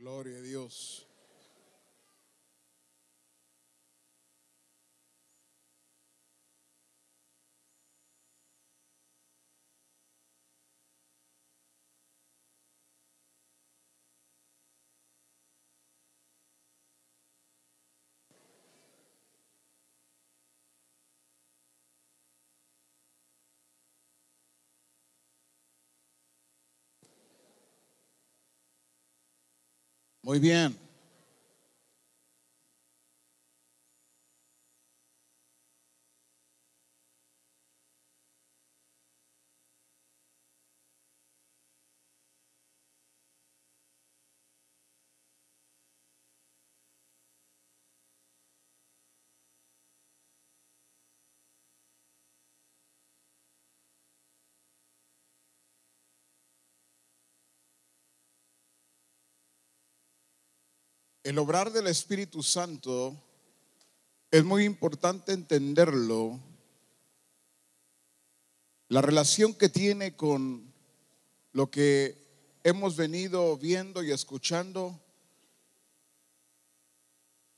Gloria a Dios. Muy bien. El obrar del Espíritu Santo es muy importante entenderlo, la relación que tiene con lo que hemos venido viendo y escuchando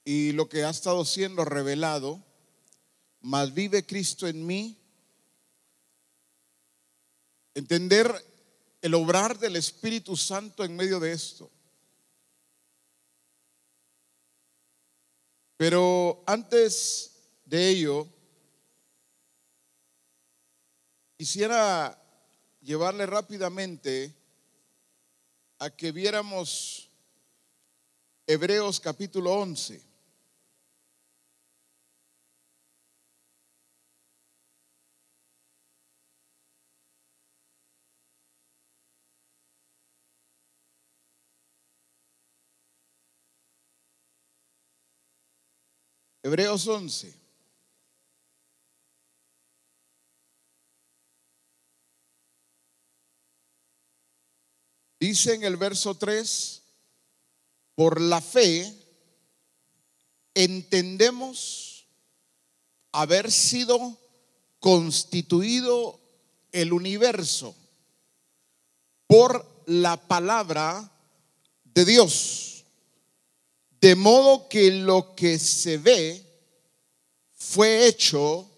y lo que ha estado siendo revelado, más vive Cristo en mí, entender el obrar del Espíritu Santo en medio de esto. Pero antes de ello, quisiera llevarle rápidamente a que viéramos Hebreos capítulo 11. Hebreos 11. Dice en el verso 3, por la fe entendemos haber sido constituido el universo por la palabra de Dios. De modo que lo que se ve fue hecho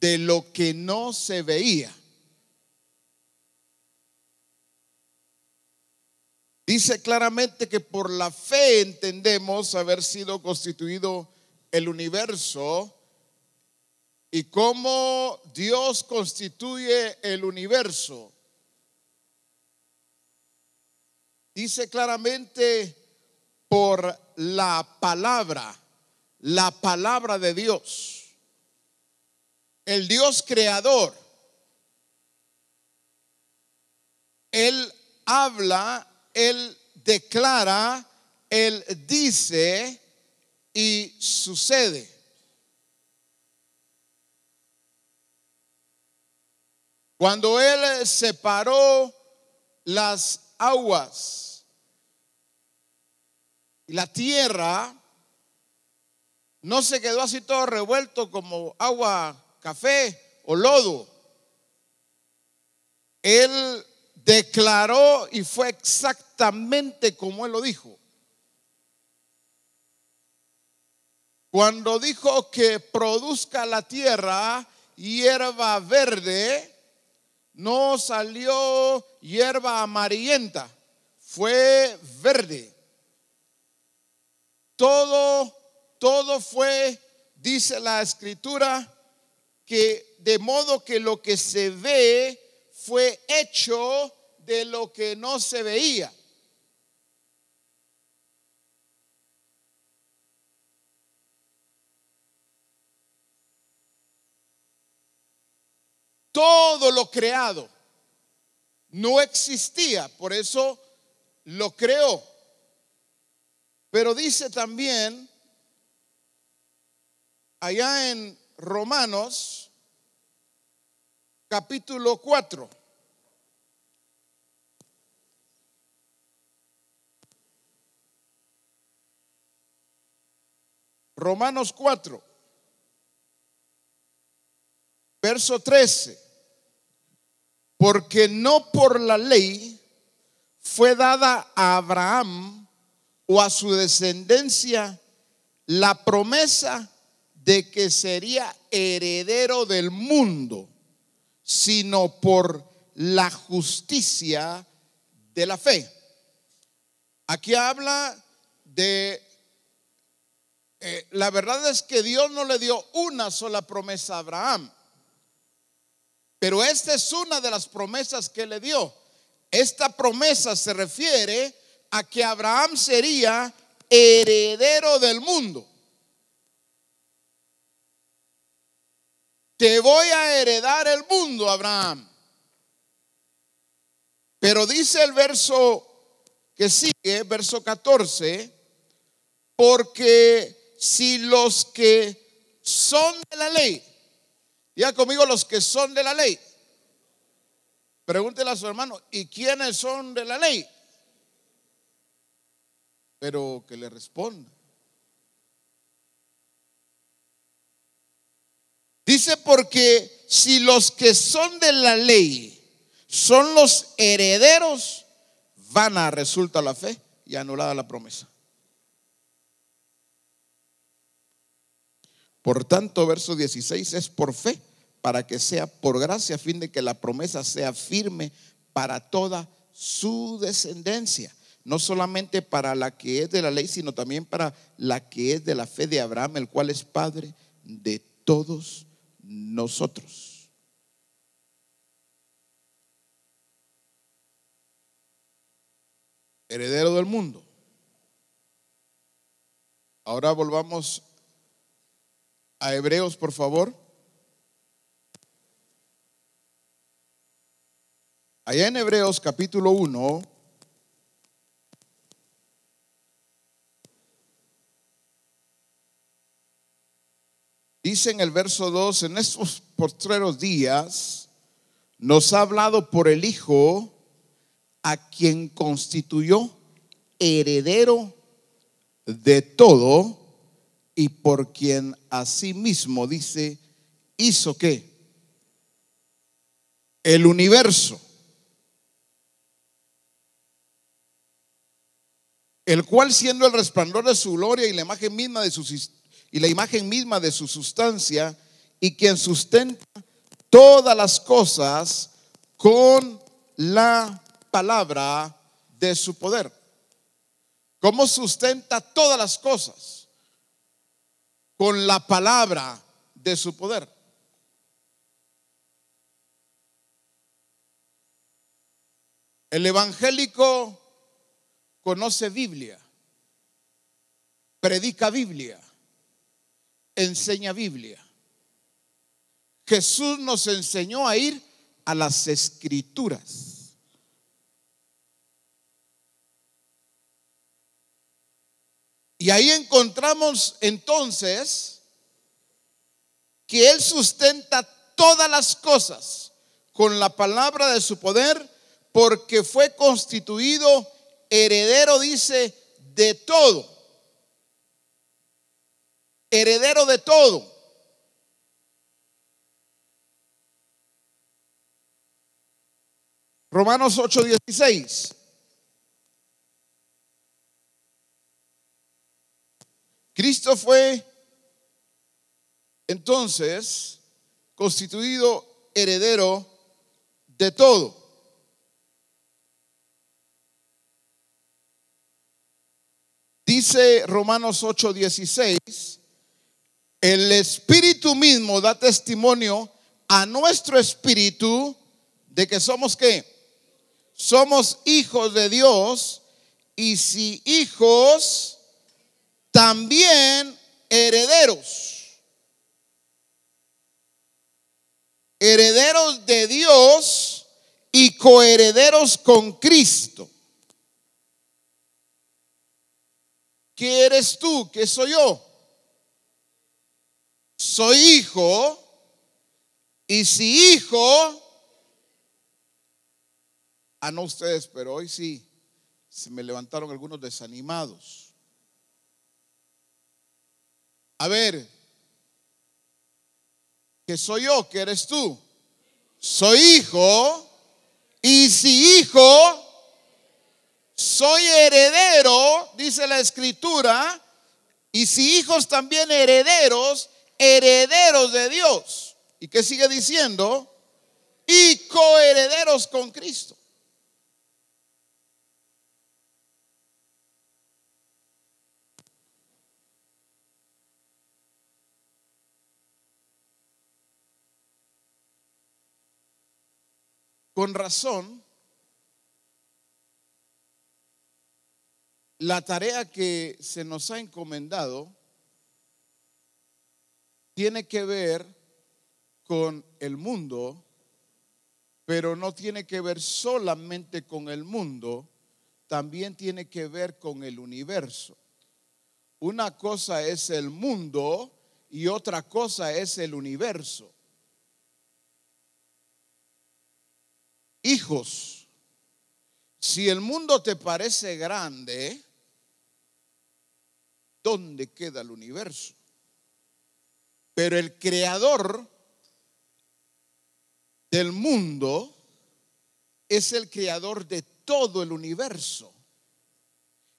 de lo que no se veía. Dice claramente que por la fe entendemos haber sido constituido el universo y cómo Dios constituye el universo. Dice claramente por la palabra, la palabra de Dios, el Dios creador. Él habla él declara, Él dice y sucede. Cuando Él separó las aguas y la tierra, no se quedó así todo revuelto como agua, café o lodo. Él declaró y fue exactamente como él lo dijo. Cuando dijo que produzca la tierra hierba verde, no salió hierba amarillenta, fue verde. Todo, todo fue, dice la escritura, que de modo que lo que se ve fue hecho de lo que no se veía. Todo lo creado no existía, por eso lo creó. Pero dice también allá en Romanos capítulo 4. Romanos 4, verso 13. Porque no por la ley fue dada a Abraham o a su descendencia la promesa de que sería heredero del mundo, sino por la justicia de la fe. Aquí habla de, eh, la verdad es que Dios no le dio una sola promesa a Abraham, pero esta es una de las promesas que le dio. Esta promesa se refiere a que Abraham sería heredero del mundo. Te voy a heredar el mundo, Abraham. Pero dice el verso que sigue, verso 14, porque si los que son de la ley, ya conmigo los que son de la ley, pregúntele a su hermano, ¿y quiénes son de la ley? Pero que le responda. Dice porque si los que son de la ley son los herederos, vana resulta la fe y anulada la promesa. Por tanto, verso 16 es por fe, para que sea por gracia, a fin de que la promesa sea firme para toda su descendencia. No solamente para la que es de la ley, sino también para la que es de la fe de Abraham, el cual es padre de todos nosotros. Heredero del mundo. Ahora volvamos a Hebreos, por favor. Allá en Hebreos capítulo 1, Dice en el verso 2, en estos postreros días nos ha hablado por el Hijo a quien constituyó heredero de todo y por quien asimismo dice, hizo qué? El universo. El cual siendo el resplandor de su gloria y la imagen misma de sus y la imagen misma de su sustancia y quien sustenta todas las cosas con la palabra de su poder. ¿Cómo sustenta todas las cosas? Con la palabra de su poder. El evangélico conoce Biblia, predica Biblia, enseña Biblia. Jesús nos enseñó a ir a las escrituras. Y ahí encontramos entonces que Él sustenta todas las cosas con la palabra de su poder porque fue constituido heredero, dice, de todo heredero de todo. Romanos 8:16. Cristo fue entonces constituido heredero de todo. Dice Romanos 8:16 el Espíritu mismo da testimonio a nuestro espíritu de que somos qué? Somos hijos de Dios y si hijos, también herederos. Herederos de Dios y coherederos con Cristo. ¿Qué eres tú? ¿Qué soy yo? Soy hijo, y si hijo, a no ustedes, pero hoy sí, se me levantaron algunos desanimados. A ver, que soy yo, que eres tú. Soy hijo, y si hijo, soy heredero, dice la escritura, y si hijos también herederos, herederos de Dios. ¿Y qué sigue diciendo? Y coherederos con Cristo. Con razón, la tarea que se nos ha encomendado tiene que ver con el mundo, pero no tiene que ver solamente con el mundo, también tiene que ver con el universo. Una cosa es el mundo y otra cosa es el universo. Hijos, si el mundo te parece grande, ¿dónde queda el universo? Pero el creador del mundo es el creador de todo el universo.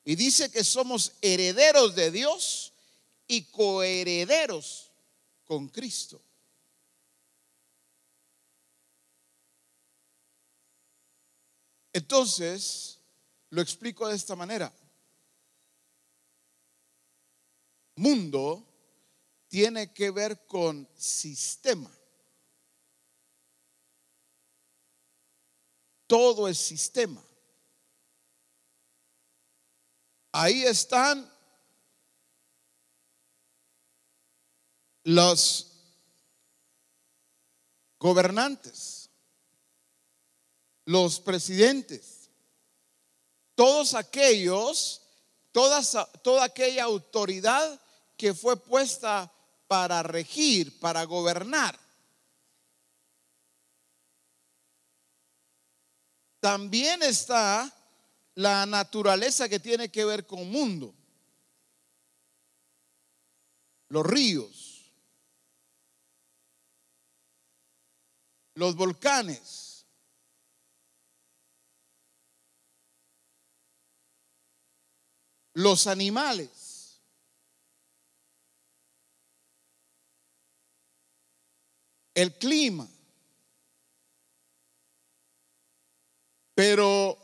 Y dice que somos herederos de Dios y coherederos con Cristo. Entonces, lo explico de esta manera. Mundo tiene que ver con sistema. Todo es sistema. Ahí están los gobernantes los presidentes, todos aquellos, toda aquella autoridad que fue puesta para regir, para gobernar. También está la naturaleza que tiene que ver con mundo. Los ríos, los volcanes, los animales. El clima. Pero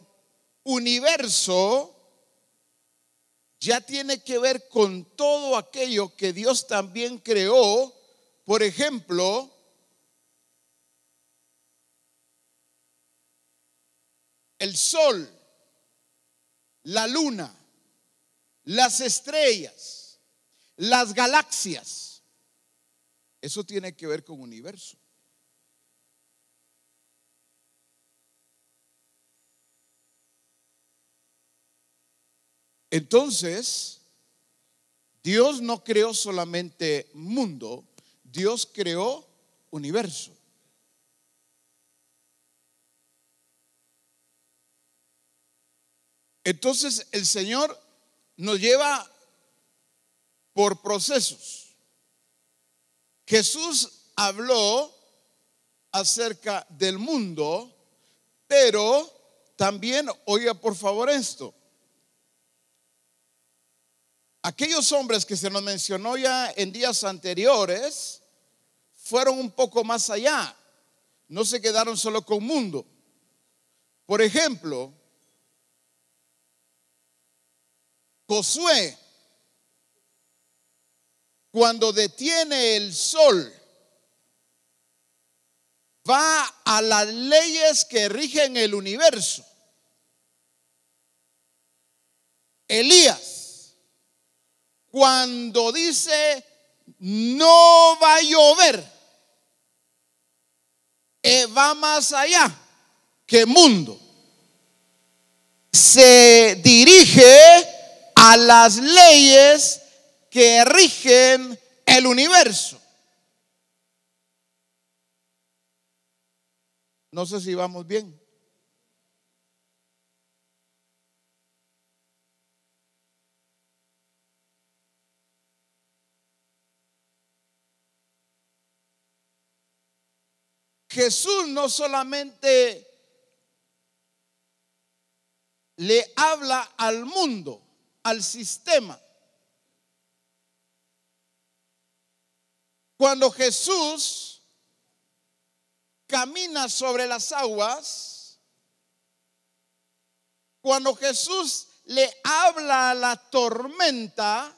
universo ya tiene que ver con todo aquello que Dios también creó. Por ejemplo, el sol, la luna, las estrellas, las galaxias. Eso tiene que ver con universo. Entonces, Dios no creó solamente mundo, Dios creó universo. Entonces el Señor nos lleva por procesos. Jesús habló acerca del mundo, pero también, oiga por favor esto, aquellos hombres que se nos mencionó ya en días anteriores fueron un poco más allá, no se quedaron solo con mundo. Por ejemplo, Josué, cuando detiene el sol, va a las leyes que rigen el universo. Elías, cuando dice, no va a llover, eh, va más allá que mundo. Se dirige a las leyes que rigen el universo. No sé si vamos bien. Jesús no solamente le habla al mundo, al sistema. Cuando Jesús camina sobre las aguas, cuando Jesús le habla a la tormenta,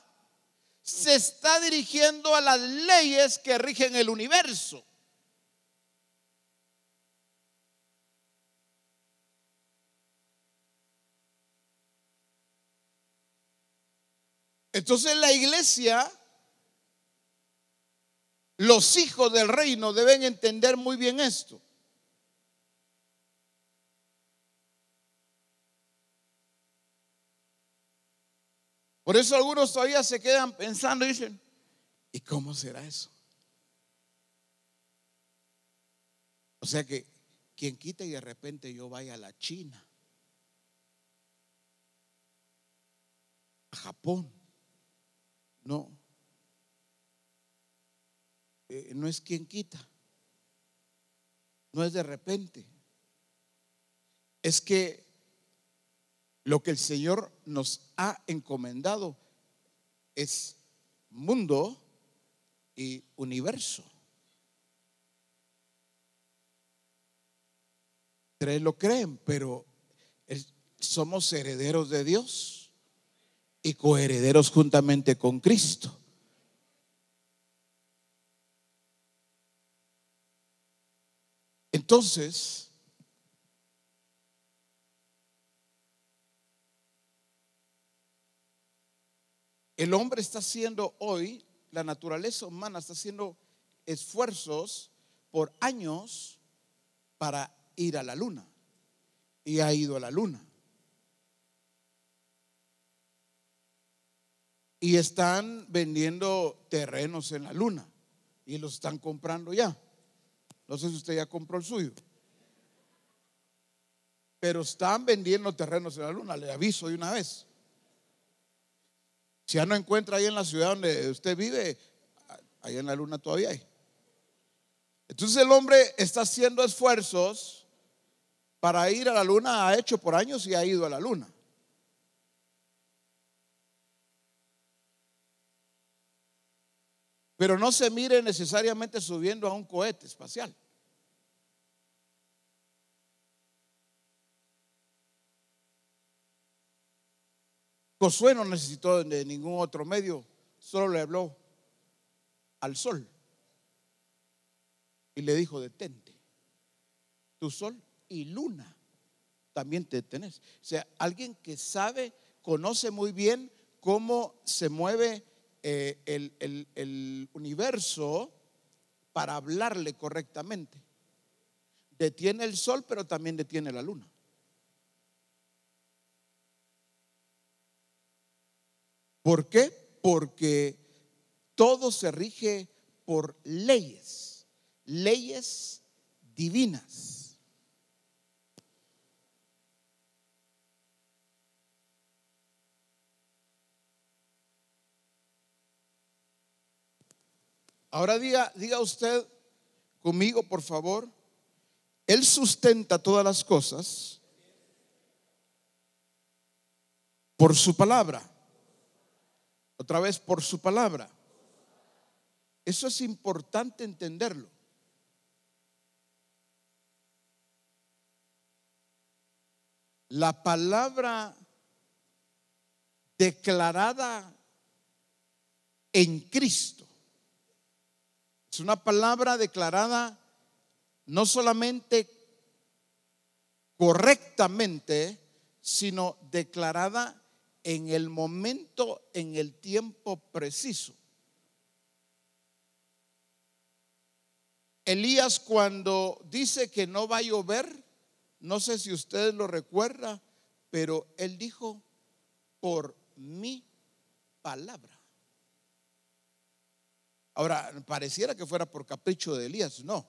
se está dirigiendo a las leyes que rigen el universo. Entonces la iglesia, los hijos del reino deben entender muy bien esto. Por eso algunos todavía se quedan pensando y dicen, ¿y cómo será eso? O sea que quien quita y de repente yo vaya a la China, a Japón, no, eh, no es quien quita, no es de repente, es que lo que el Señor nos ha encomendado es mundo y universo. Tres lo creen, pero somos herederos de Dios y coherederos juntamente con Cristo. Entonces, el hombre está haciendo hoy, la naturaleza humana está haciendo esfuerzos por años para ir a la luna. Y ha ido a la luna. y están vendiendo terrenos en la luna y los están comprando ya. Si usted ya compró el suyo. Pero están vendiendo terrenos en la luna, le aviso de una vez. Si ya no encuentra ahí en la ciudad donde usted vive, ahí en la luna todavía hay. Entonces el hombre está haciendo esfuerzos para ir a la luna, ha hecho por años y ha ido a la luna. Pero no se mire necesariamente subiendo a un cohete espacial. Josué no necesitó de ningún otro medio, solo le habló al sol y le dijo, detente, tu sol y luna también te detenés. O sea, alguien que sabe, conoce muy bien cómo se mueve eh, el, el universo para hablarle correctamente. Detiene el sol, pero también detiene la luna. ¿Por qué? Porque todo se rige por leyes, leyes divinas. Ahora diga, diga usted conmigo, por favor. Él sustenta todas las cosas por su palabra. Otra vez, por su palabra. Eso es importante entenderlo. La palabra declarada en Cristo es una palabra declarada no solamente correctamente, sino declarada en el momento, en el tiempo preciso. Elías cuando dice que no va a llover, no sé si ustedes lo recuerdan, pero él dijo, por mi palabra. Ahora, pareciera que fuera por capricho de Elías, no.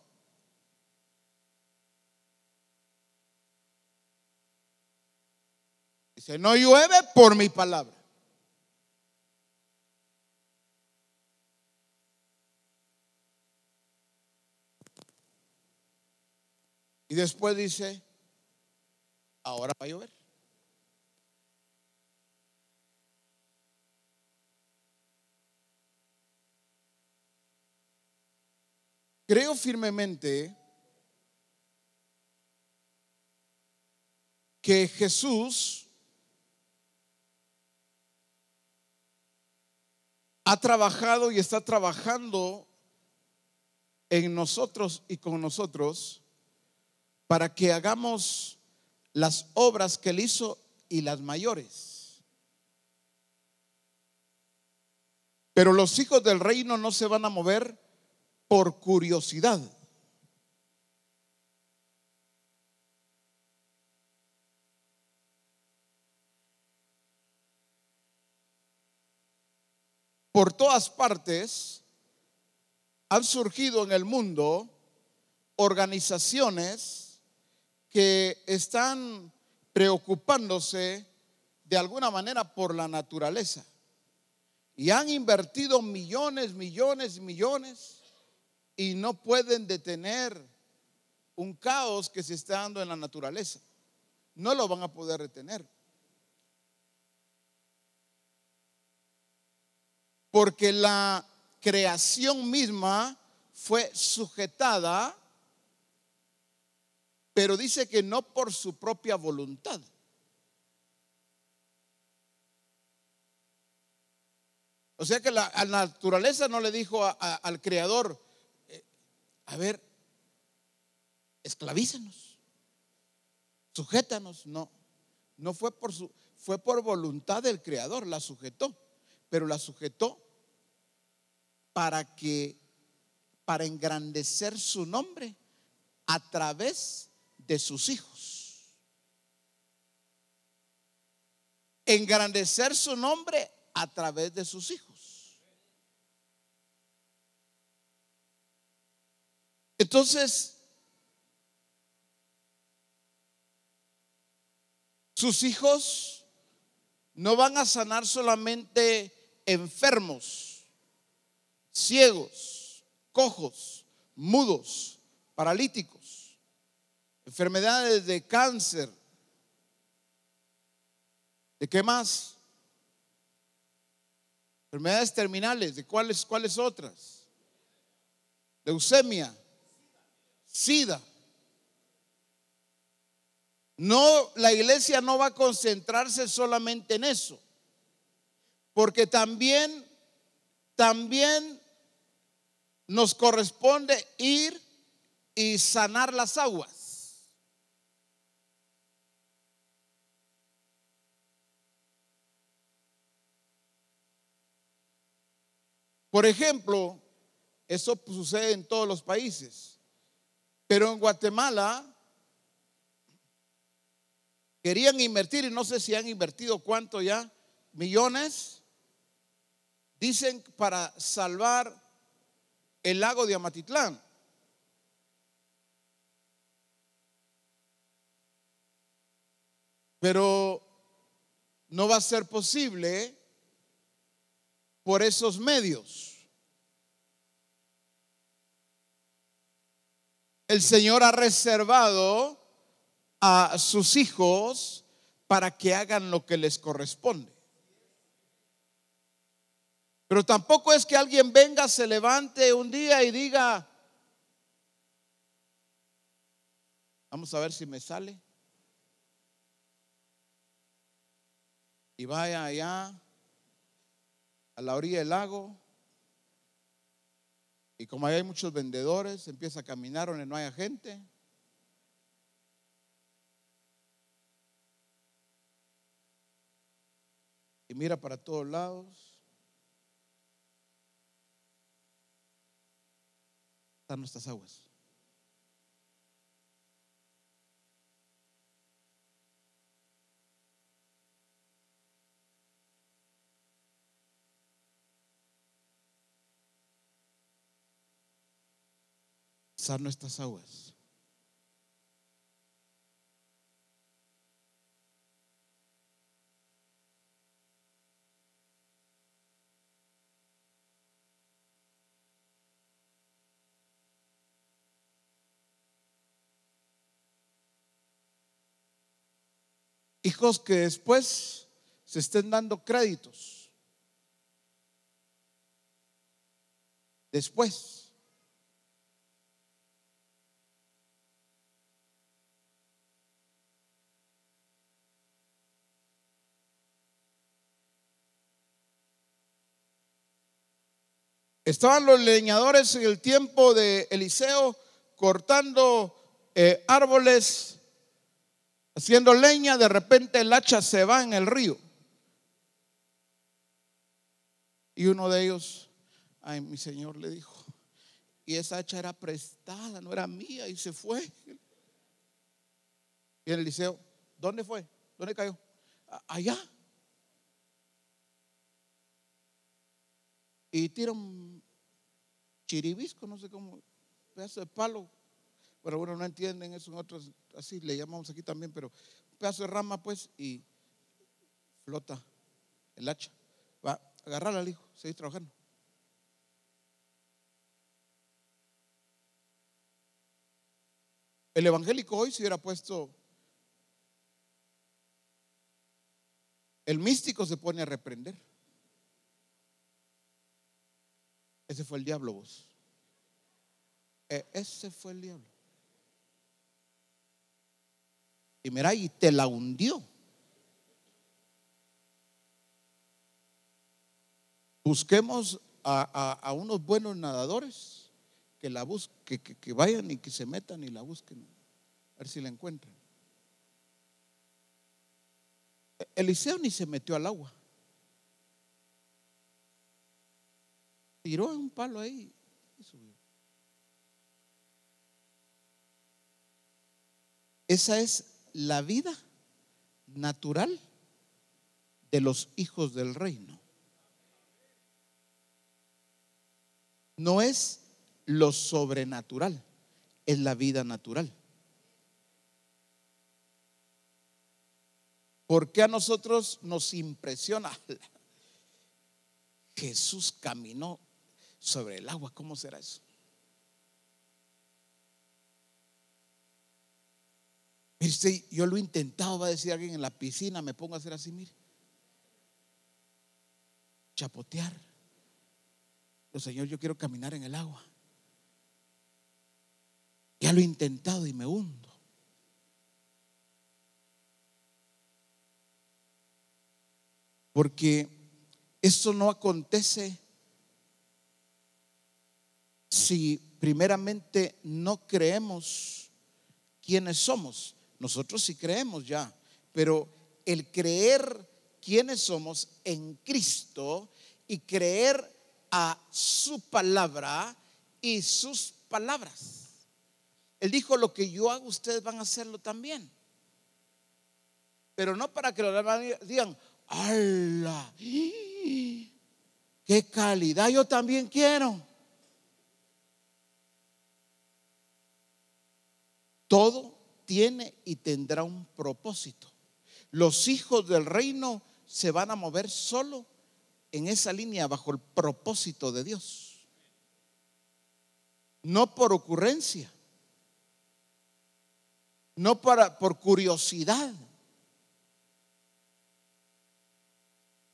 Dice, no llueve por mi palabra. Y después dice, ahora va a llover. Creo firmemente que Jesús ha trabajado y está trabajando en nosotros y con nosotros para que hagamos las obras que él hizo y las mayores. Pero los hijos del reino no se van a mover por curiosidad. Por todas partes han surgido en el mundo organizaciones que están preocupándose de alguna manera por la naturaleza. Y han invertido millones, millones, millones y no pueden detener un caos que se está dando en la naturaleza. No lo van a poder detener. Porque la creación misma fue sujetada, pero dice que no por su propia voluntad. O sea que la, naturaleza no le dijo al creador, a ver, esclavízanos, sujétanos. No, no fue por su, fue por voluntad del Creador, la sujetó, pero la sujetó para que, para engrandecer su nombre a través de sus hijos. Engrandecer su nombre a través de sus hijos. Entonces, sus hijos no van a sanar solamente enfermos, ciegos, cojos, mudos, paralíticos, enfermedades de cáncer. ¿De qué más? Enfermedades terminales, ¿de cuáles, cuáles otras? Leucemia, SIDA. No, la iglesia no va a concentrarse solamente en eso, porque también, también nos corresponde ir y sanar las aguas. Por ejemplo, eso sucede en todos los países. Pero en Guatemala querían invertir y no sé si han invertido cuánto ya, millones, dicen para salvar el lago de Amatitlán. Pero no va a ser posible por esos medios. el Señor ha reservado a sus hijos para que hagan lo que les corresponde. Pero tampoco es que alguien venga, se levante un día y diga, vamos a ver si me sale. Y vaya allá a la orilla del lago y como hay muchos vendedores, empieza a caminar donde no haya gente. Y mira para todos lados. Están nuestras aguas. nuestras aguas. hijos que después se estén dando créditos. Después. Estaban los leñadores en el tiempo de Eliseo cortando eh, árboles haciendo leña, de repente el hacha se va en el río. Y uno de ellos, ay, mi señor le dijo, y esa hacha era prestada, no era mía, y se fue. Y el Eliseo, ¿dónde fue? ¿Dónde cayó? Allá. Y tira un chiribisco, no sé cómo, pedazo de palo. Pero bueno, no entienden eso en otros, así le llamamos aquí también, pero un pedazo de rama, pues, y flota el hacha. Va, agarrarla al hijo, seguir trabajando. El evangélico hoy se hubiera puesto, el místico se pone a reprender. Ese fue el diablo vos. E, ese fue el diablo. Y mira, y te la hundió. Busquemos a, unos buenos nadadores que la busquen, que, vayan y que se metan y la busquen, a ver si la encuentran. Eliseo ni se metió al agua. Tiró un palo ahí y subió. Esa es la vida natural de los hijos del reino. no es lo sobrenatural, es la vida natural. ¿Por qué a nosotros nos impresiona? Jesús caminó sobre el agua, ¿cómo será eso? Yo lo he intentado, va a decir alguien en la piscina, me pongo a hacer así, mire. Chapotear. Señor, yo quiero caminar en el agua. Ya lo he intentado y me hundo. Porque esto no acontece si primeramente no creemos quiénes somos. Nosotros sí creemos ya, pero el creer quiénes somos en Cristo y creer a su palabra y sus palabras. Él dijo, lo que yo hago, ustedes van a hacerlo también. Pero no para que demás digan, ¡Hala! ¡Qué calidad! Yo también quiero. Todo tiene y tendrá un propósito. Los hijos del reino se van a mover solo en esa línea bajo el propósito de Dios. No por ocurrencia, no para, por curiosidad.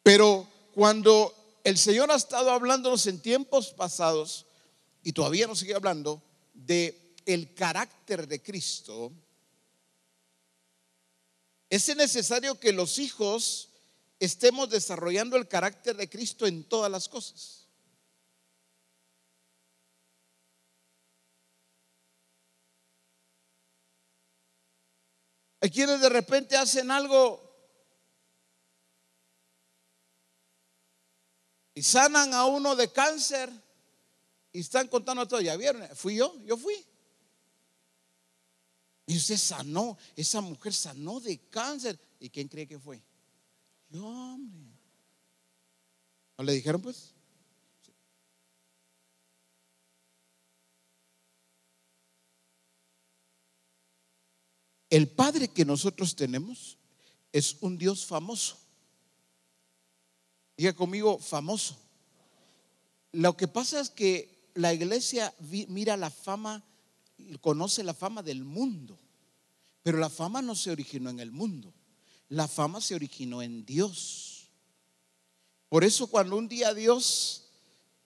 Pero cuando el Señor ha estado hablándonos en tiempos pasados y todavía nos sigue hablando de el carácter de Cristo, es necesario que los hijos estemos desarrollando el carácter de Cristo en todas las cosas. Hay quienes de repente hacen algo y sanan a uno de cáncer y están contando todo. Ya vieron, fui yo, yo fui. Y usted sanó, esa mujer sanó de cáncer. ¿Y quién cree que fue? hombre. ¿No le dijeron pues? El Padre que nosotros tenemos es un Dios famoso. Diga conmigo, famoso. Lo que pasa es que la iglesia mira la fama, conoce la fama del mundo, pero la fama no se originó en el mundo. La fama se originó en Dios. Por eso cuando un día Dios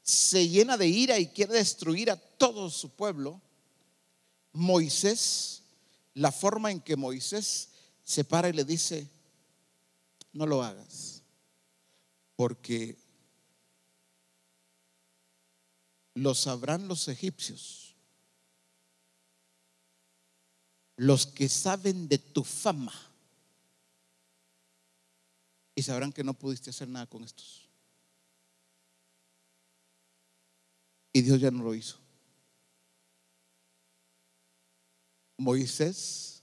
se llena de ira y quiere destruir a todo su pueblo, Moisés, la forma en que Moisés se para y le dice, no lo hagas, porque lo sabrán los egipcios, los que saben de tu fama, y sabrán que no pudiste hacer nada con estos. Y Dios ya no lo hizo. Moisés,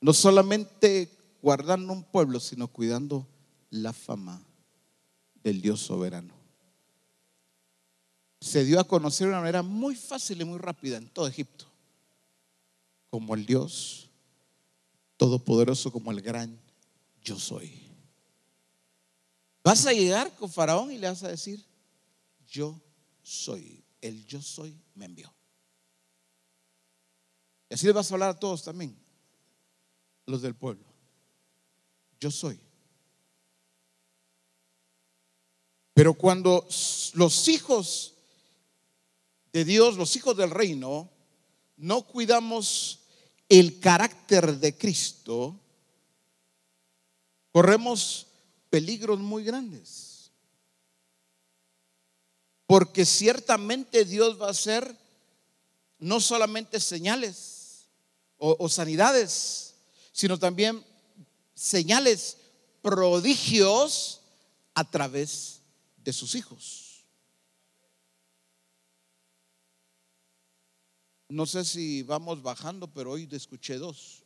no solamente guardando un pueblo, sino cuidando la fama del Dios soberano. Se dio a conocer de una manera muy fácil y muy rápida en todo Egipto, como el Dios todopoderoso, como el gran yo soy. Vas a llegar con Faraón y le vas a decir, yo soy, el yo soy me envió. Y así le vas a hablar a todos también, los del pueblo. Yo soy. Pero cuando los hijos de Dios, los hijos del reino, no cuidamos el carácter de Cristo, corremos peligros muy grandes. Porque ciertamente Dios va a hacer no solamente señales o, sanidades, sino también señales, prodigios a través de sus hijos. No sé si vamos bajando, pero hoy escuché dos.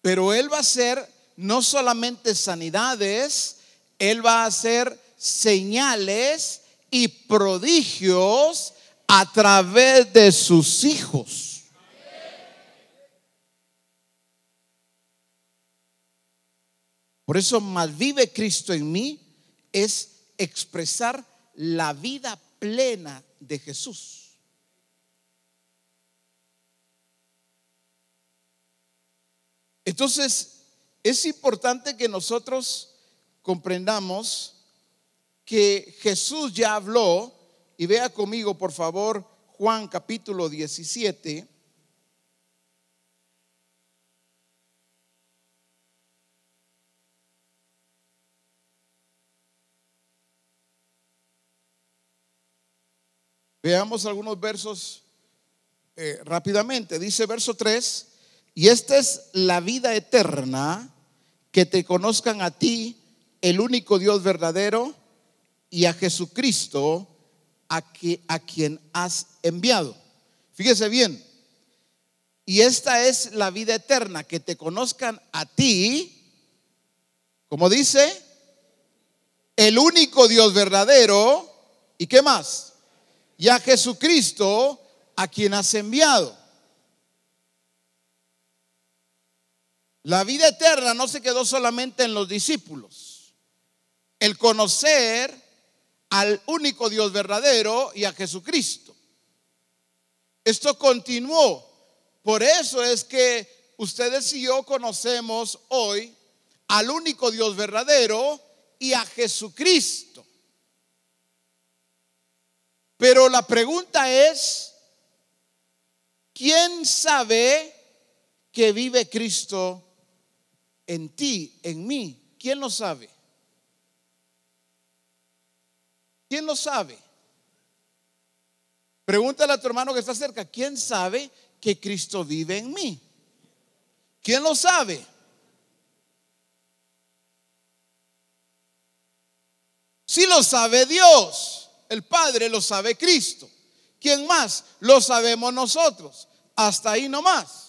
Pero Él va a hacer no solamente sanidades, Él va a hacer señales y prodigios a través de sus hijos. Por eso, más vive Cristo en mí es expresar la vida plena de Jesús. Entonces, es importante que nosotros comprendamos que Jesús ya habló, y vea conmigo, por favor, Juan capítulo 17. Veamos algunos versos eh, rápidamente. Dice verso 3, y esta es la vida eterna, que te conozcan a ti, el único Dios verdadero, y a Jesucristo, a, a quien has enviado. Fíjese bien, y esta es la vida eterna, que te conozcan a ti, como dice, el único Dios verdadero, ¿y qué más? Y a Jesucristo, a quien has enviado. La vida eterna no se quedó solamente en los discípulos. El conocer al único Dios verdadero y a Jesucristo. Esto continuó. Por eso es que ustedes y yo conocemos hoy al único Dios verdadero y a Jesucristo. Pero la pregunta es, ¿quién sabe que vive Cristo en ti, en mí. ¿Quién lo sabe? ¿Quién lo sabe? Pregúntale a tu hermano que está cerca, ¿quién sabe que Cristo vive en mí? ¿Quién lo sabe? Si lo sabe Dios, el Padre lo sabe Cristo. ¿Quién más? Lo sabemos nosotros. Hasta ahí nomás.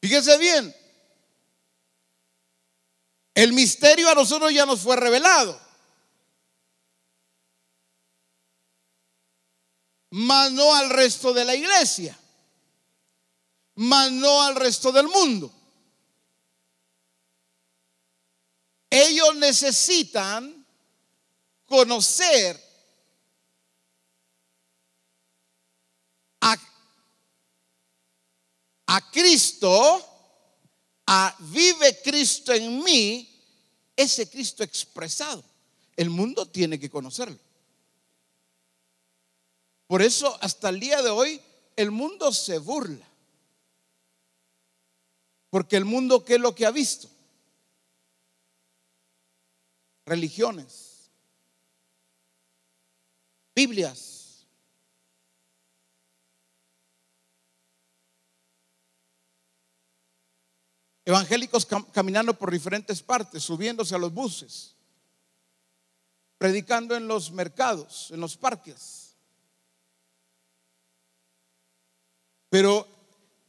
Fíjese bien, el misterio a nosotros ya nos fue revelado. Mas no al resto de la iglesia. Mas no al resto del mundo. Ellos necesitan conocer a a Cristo, a vive Cristo en mí, ese Cristo expresado. El mundo tiene que conocerlo. Por eso hasta el día de hoy el mundo se burla. Porque el mundo, ¿qué es lo que ha visto? Religiones, Biblias. Evangélicos caminando por diferentes partes, subiéndose a los buses, predicando en los mercados, en los parques. Pero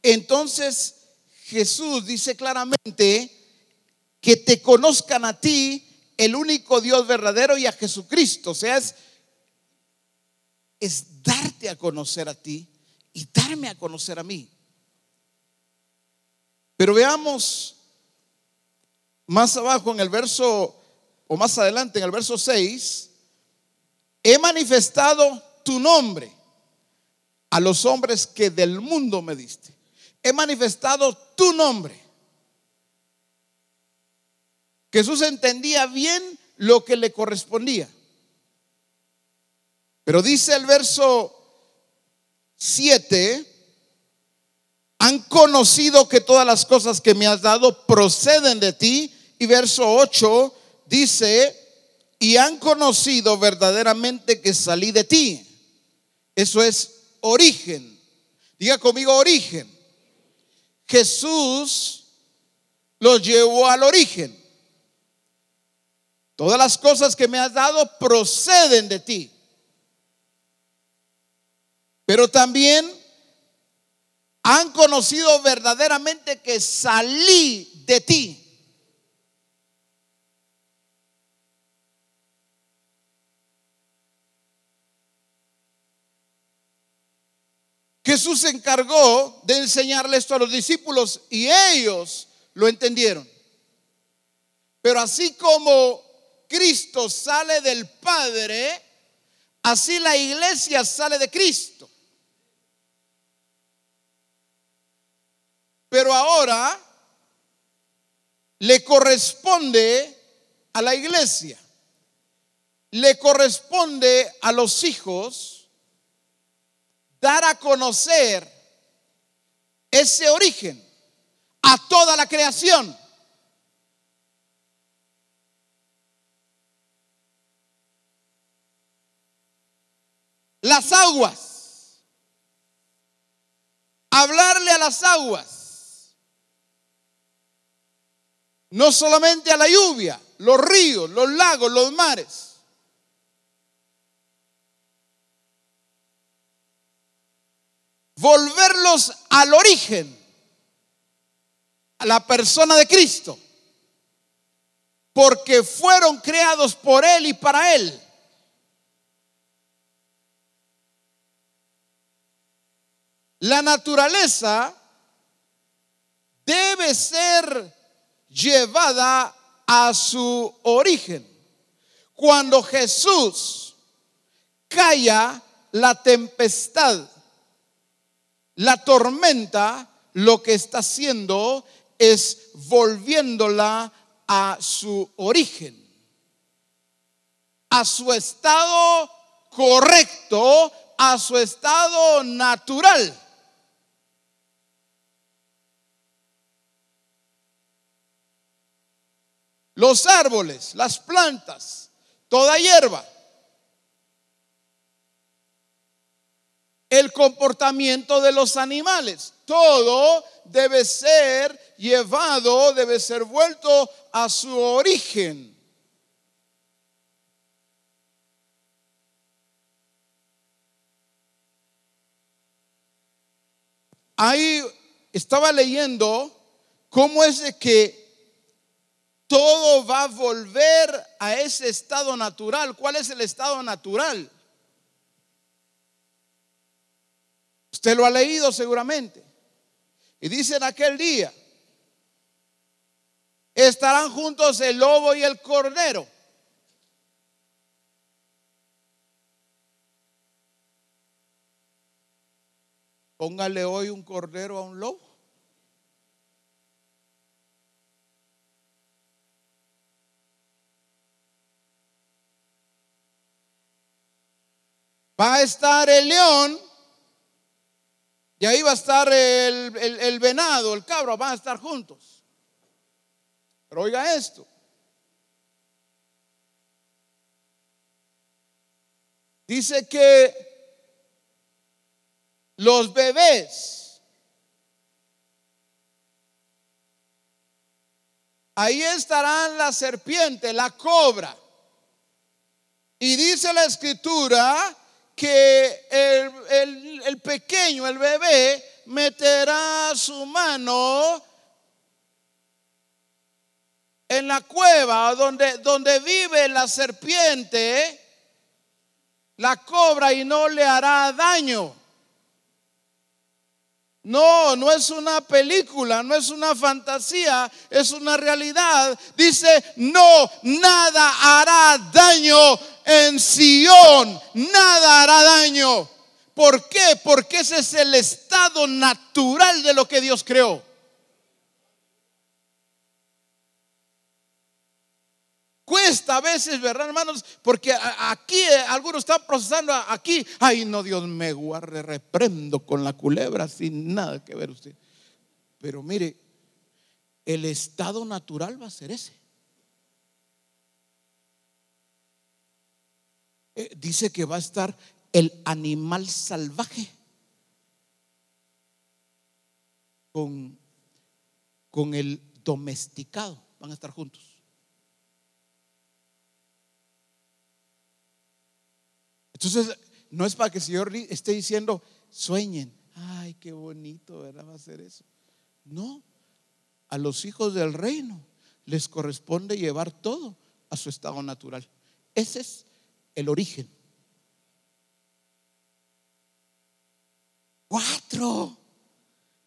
entonces Jesús dice claramente que te conozcan a ti, el único Dios verdadero, y a Jesucristo. O sea, es, darte a conocer a ti y darme a conocer a mí. Pero veamos más abajo en el verso, o más adelante en el verso 6, he manifestado tu nombre a los hombres que del mundo me diste. He manifestado tu nombre. Jesús entendía bien lo que le correspondía. Pero dice el verso 7, han conocido que todas las cosas que me has dado proceden de ti. Y verso 8 dice, y han conocido verdaderamente que salí de ti. Eso es origen. Diga conmigo origen. Jesús los llevó al origen. Todas las cosas que me has dado proceden de ti. Pero también han conocido verdaderamente que salí de ti. Jesús se encargó de enseñarle esto a los discípulos y ellos lo entendieron. Pero así como Cristo sale del Padre, así la iglesia sale de Cristo. Pero ahora le corresponde a la iglesia, le corresponde a los hijos dar a conocer ese origen a toda la creación. Las aguas. Hablarle a las aguas No solamente a la lluvia, los ríos, los lagos, los mares. Volverlos al origen, a la persona de Cristo. Porque fueron creados por Él y para Él. La naturaleza debe ser llevada a su origen. Cuando Jesús calla la tempestad, la tormenta, lo que está haciendo es volviéndola a su origen, a su estado correcto, a su estado natural. los árboles, las plantas, toda hierba. El comportamiento de los animales, todo debe ser llevado, debe ser vuelto a su origen. Ahí estaba leyendo cómo es de que todo va a volver a ese estado natural. ¿Cuál es el estado natural? Usted lo ha leído seguramente. Y dice en aquel día, estarán juntos el lobo y el cordero. Póngale hoy un cordero a un lobo. Va a estar el león y ahí va a estar el, el venado, el cabro, van a estar juntos. Pero oiga esto. Dice que los bebés, ahí estarán la serpiente, la cobra. Y dice la escritura que el, pequeño, el bebé, meterá su mano en la cueva donde, donde vive la serpiente, la cobra y no le hará daño. No, no es una película, no es una fantasía, es una realidad. Dice, no, nada hará daño en Sión, nada hará daño. ¿Por qué? Porque ese es el estado natural de lo que Dios creó. Cuesta a veces, ¿verdad, hermanos? Porque aquí eh, algunos están procesando aquí. Ay, no, Dios me guarde, reprendo con la culebra sin nada que ver usted. Pero mire, el estado natural va a ser ese. Eh, dice que va a estar el animal salvaje con, con el domesticado. Van a estar juntos. Entonces, no es para que el Señor esté diciendo, sueñen, ay, qué bonito, ¿verdad? Va a ser eso. No, a los hijos del reino les corresponde llevar todo a su estado natural. Ese es el origen. Cuatro.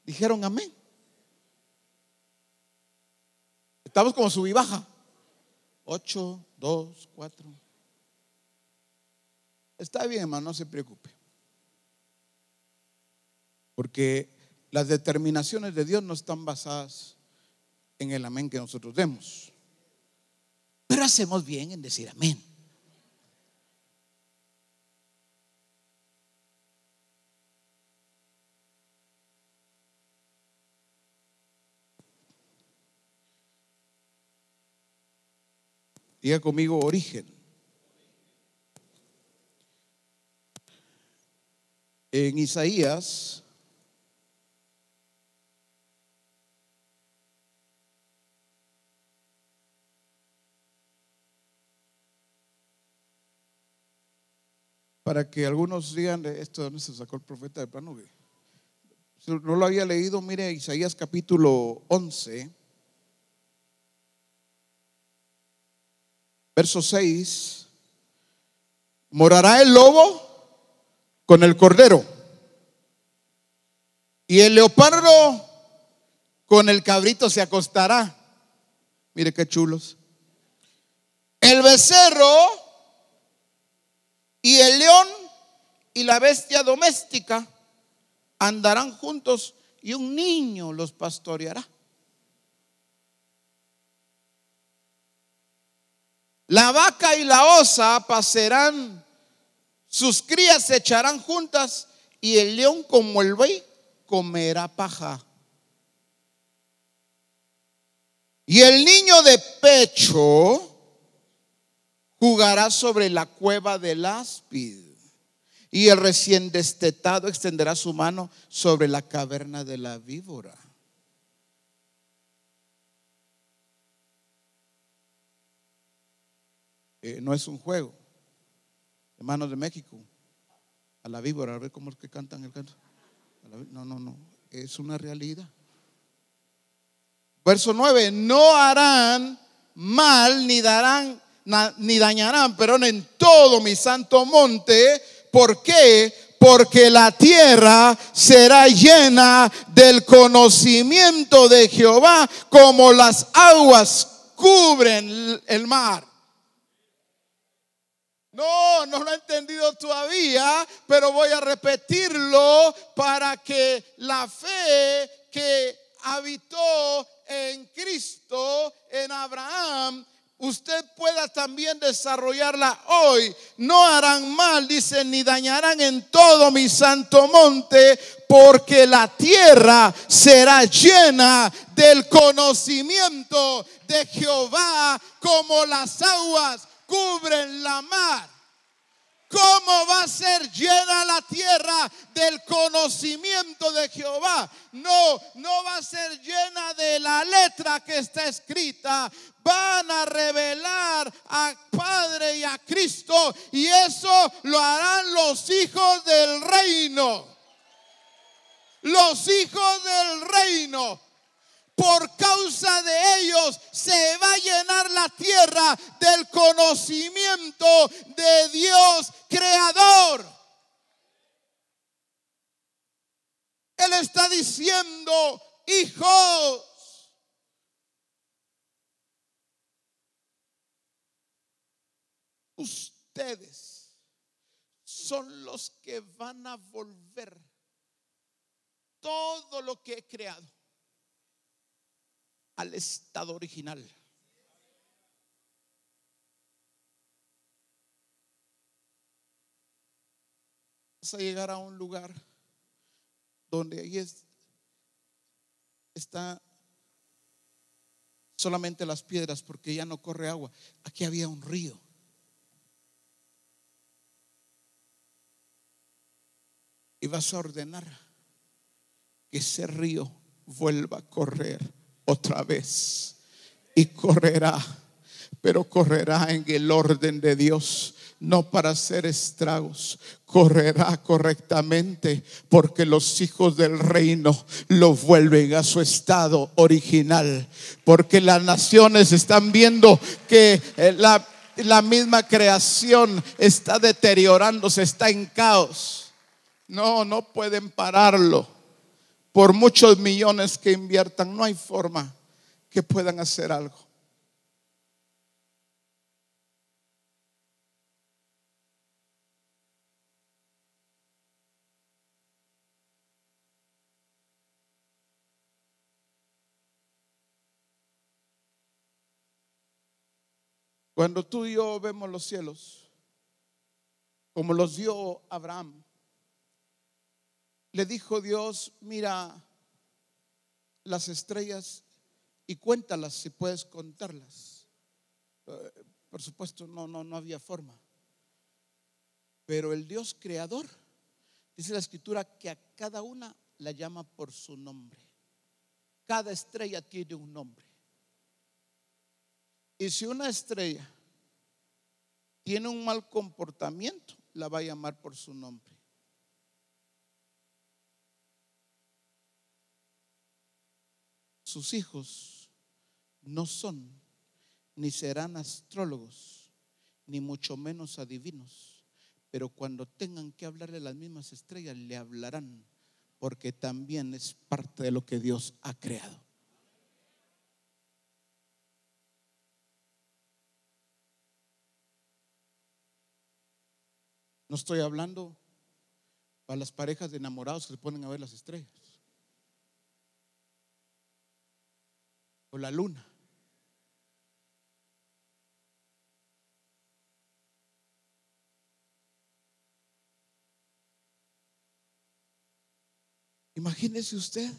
Dijeron amén. Estamos como sub y baja. Ocho, dos, cuatro. Está bien, hermano, no se preocupe. Porque las determinaciones de Dios no están basadas en el amén que nosotros demos. Pero hacemos bien en decir amén. Diga conmigo origen. En Isaías para que algunos digan esto de dónde se sacó el profeta de plano no lo había leído, mire Isaías capítulo 11 verso 6, morará el lobo con el cordero y el leopardo con el cabrito se acostará. Mire qué chulos. El becerro y el león y la bestia doméstica andarán juntos y un niño los pastoreará. La vaca y la osa pasarán, sus crías se echarán juntas y el león como el buey comerá paja. Y el niño de pecho jugará sobre la cueva del áspid. Y el recién destetado extenderá su mano sobre la caverna de la víbora. Eh, no es un juego. Hermanos de México, a la víbora, a ver cómo es que cantan el canto. No, no, no, es una realidad. Verso 9, no harán mal ni darán ni dañarán, pero en todo mi santo monte. ¿Por qué? Porque la tierra será llena del conocimiento de Jehová como las aguas cubren el mar. No, no lo he entendido todavía, pero voy a repetirlo para que la fe que habitó en Cristo, en Abraham, usted pueda también desarrollarla hoy. No harán mal, dice, ni dañarán en todo mi santo monte, porque la tierra será llena del conocimiento de Jehová como las aguas cubren la mar. ¿Cómo va a ser llena la tierra del conocimiento de Jehová? No, no va a ser llena de la letra que está escrita. Van a revelar a Padre y a Cristo y eso lo harán los hijos del reino. Los hijos del reino por causa de ellos se va a llenar la tierra del conocimiento de Dios creador. Él está diciendo, hijos, ustedes son los que van a volver todo lo que he creado al estado original. Vas a llegar a un lugar donde ahí es, está solamente las piedras porque ya no corre agua. Aquí había un río. Y vas a ordenar que ese río vuelva a correr otra vez. Y correrá, pero correrá en el orden de Dios no para hacer estragos, correrá correctamente porque los hijos del reino lo vuelven a su estado original, porque las naciones están viendo que eh, la, la misma creación está deteriorándose, está en caos. No, no pueden pararlo por muchos millones que inviertan, no hay forma que puedan hacer algo. Cuando tú y yo vemos los cielos, como los dio Abraham, le dijo Dios, mira las estrellas y cuéntalas si puedes contarlas. Eh, por supuesto, no, no, no había forma. Pero el Dios creador, dice la escritura, que a cada una la llama por su nombre. Cada estrella tiene un nombre. Y si una estrella tiene un mal comportamiento, la va a llamar por su nombre. Sus hijos no son ni serán astrólogos, ni mucho menos adivinos, pero cuando tengan que hablarle las mismas estrellas, le hablarán, porque también es parte de lo que Dios ha creado. No estoy hablando para las parejas de enamorados que se ponen a ver las estrellas. O la luna. Imagínese usted,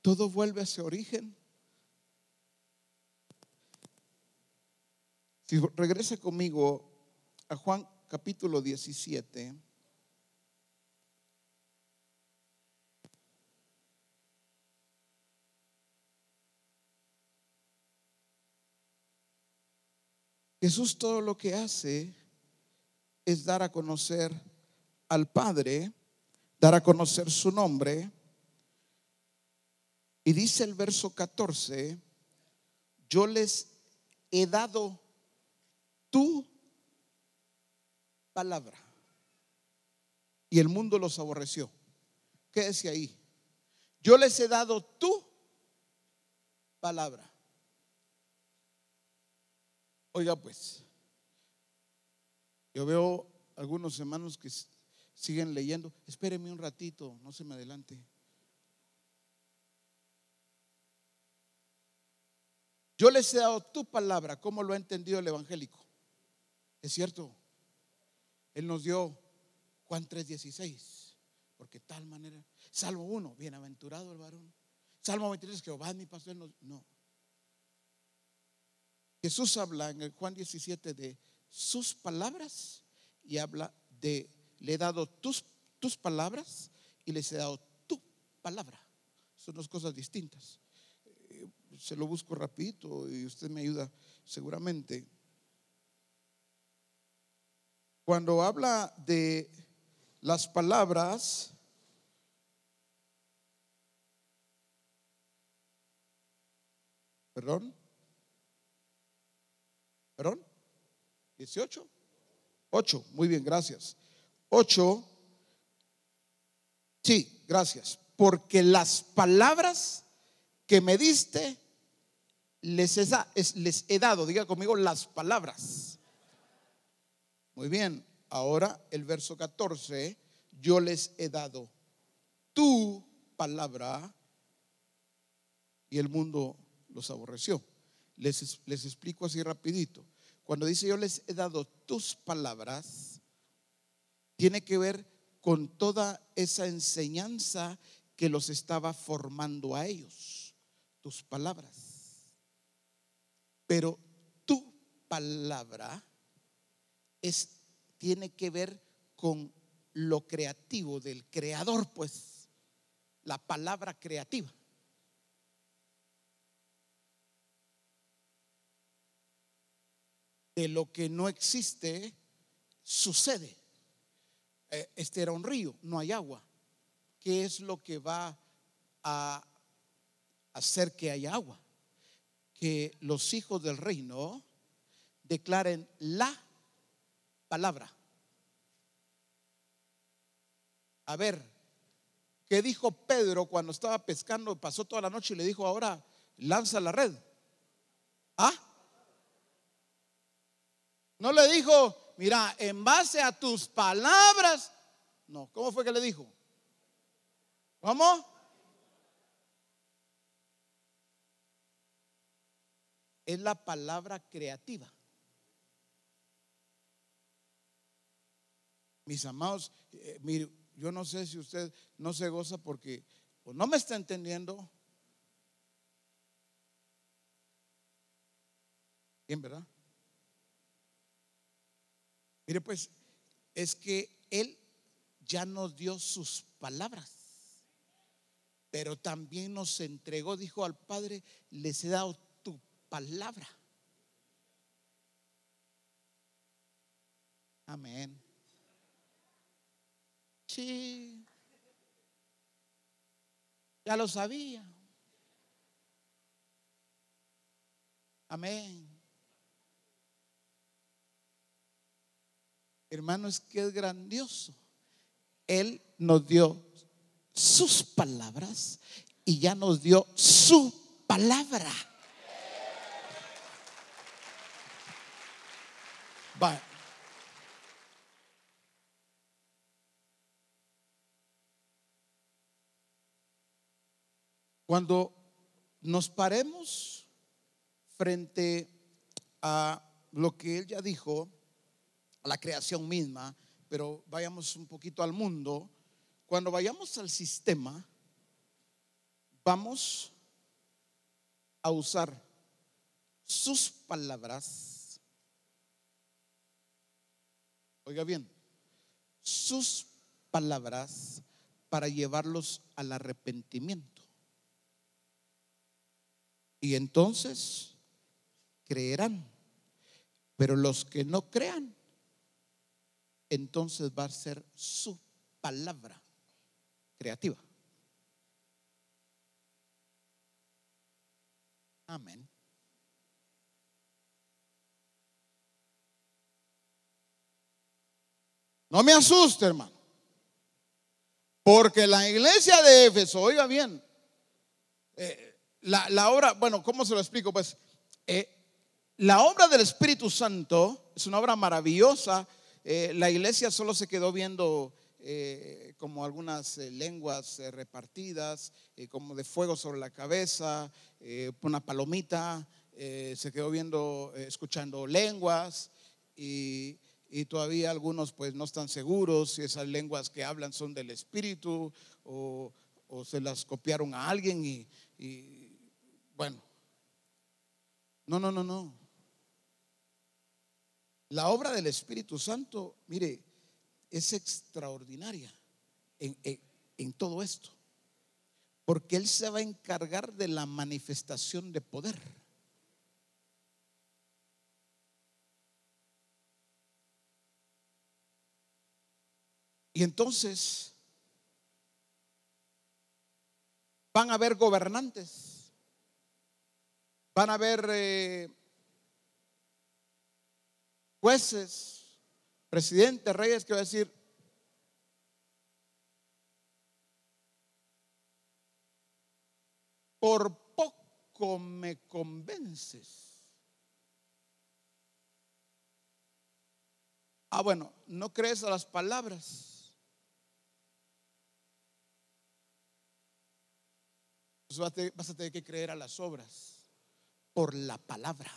todo vuelve a ese origen. Si regresa conmigo a Juan capítulo 17. Jesús todo lo que hace es dar a conocer al Padre, dar a conocer su nombre. Y dice el verso 14, yo les he dado tu palabra. Y el mundo los aborreció. ¿Qué decía ahí? Yo les he dado tu palabra. Oiga pues, yo veo algunos hermanos que siguen leyendo. Espéreme un ratito, no se me adelante. yo les he dado tu palabra, ¿cómo lo ha entendido el evangélico? Es cierto, Él nos dio Juan 3:16, porque tal manera, Salmo 1, bienaventurado el varón. Salmo 23, Jehová mi pastor, no. Jesús habla en el Juan 17 de sus palabras y habla de, le he dado tus, tus palabras y les he dado tu palabra. Son dos cosas distintas. Eh, se lo busco rapidito y usted me ayuda seguramente. Cuando habla de las palabras, perdón, perdón, 18, 8, muy bien, gracias. 8, sí, gracias, porque las palabras que me diste les he, les he dado, diga conmigo las palabras. Muy bien, ahora el verso 14, yo les he dado tu palabra y el mundo los aborreció. Les, les explico así rapidito. Cuando dice yo les he dado tus palabras, tiene que ver con toda esa enseñanza que los estaba formando a ellos, tus palabras. Pero tu palabra es, tiene que ver con lo creativo del creador, pues, la palabra creativa. De lo que no existe, sucede. Eh, este era un río, no hay agua. ¿Qué es lo que va a hacer que haya agua? Que los hijos del reino declaren la palabra. A ver, ¿qué dijo Pedro cuando estaba pescando? Pasó toda la noche y le dijo, ahora lanza la red. ¿Ah? No le dijo, mira, en base a tus palabras. No, ¿cómo fue que le dijo? ¿Cómo? Es la palabra creativa. Mis amados, eh, mire, yo no sé si usted no se goza porque o no me está entendiendo. Bien, ¿verdad? Mire, pues es que Él ya nos dio sus palabras, pero también nos entregó, dijo al Padre, les he dado tu palabra. Amén. Sí. Ya lo sabía. Amén. Hermano, es que es grandioso. Él nos dio sus palabras y ya nos dio su palabra. Cuando nos paremos frente a lo que él ya dijo, la creación misma, pero vayamos un poquito al mundo, cuando vayamos al sistema, vamos a usar sus palabras, oiga bien, sus palabras para llevarlos al arrepentimiento. Y entonces creerán. Pero los que no crean, entonces va a ser su palabra creativa. Amén. No me asuste, hermano. Porque la iglesia de Éfeso, oiga bien, eh, la, obra, bueno, ¿cómo se lo explico? Pues eh, la obra del Espíritu Santo es una obra maravillosa. Eh, la iglesia solo se quedó viendo eh, como algunas lenguas repartidas, como de fuego sobre la cabeza, una palomita, eh, se quedó viendo, eh, escuchando lenguas y, y todavía algunos pues no están seguros si esas lenguas que hablan son del Espíritu o, o se las copiaron a alguien y, y bueno, no, no, no, no. La obra del Espíritu Santo, mire, es extraordinaria en, todo esto. Porque Él se va a encargar de la manifestación de poder. Y entonces van a haber gobernantes, van a haber eh, jueces, presidentes, reyes que va a decir, por poco me convences. Ah, bueno, no crees a las palabras. Pues vas a te- vas a tener que creer a las obras por la palabra.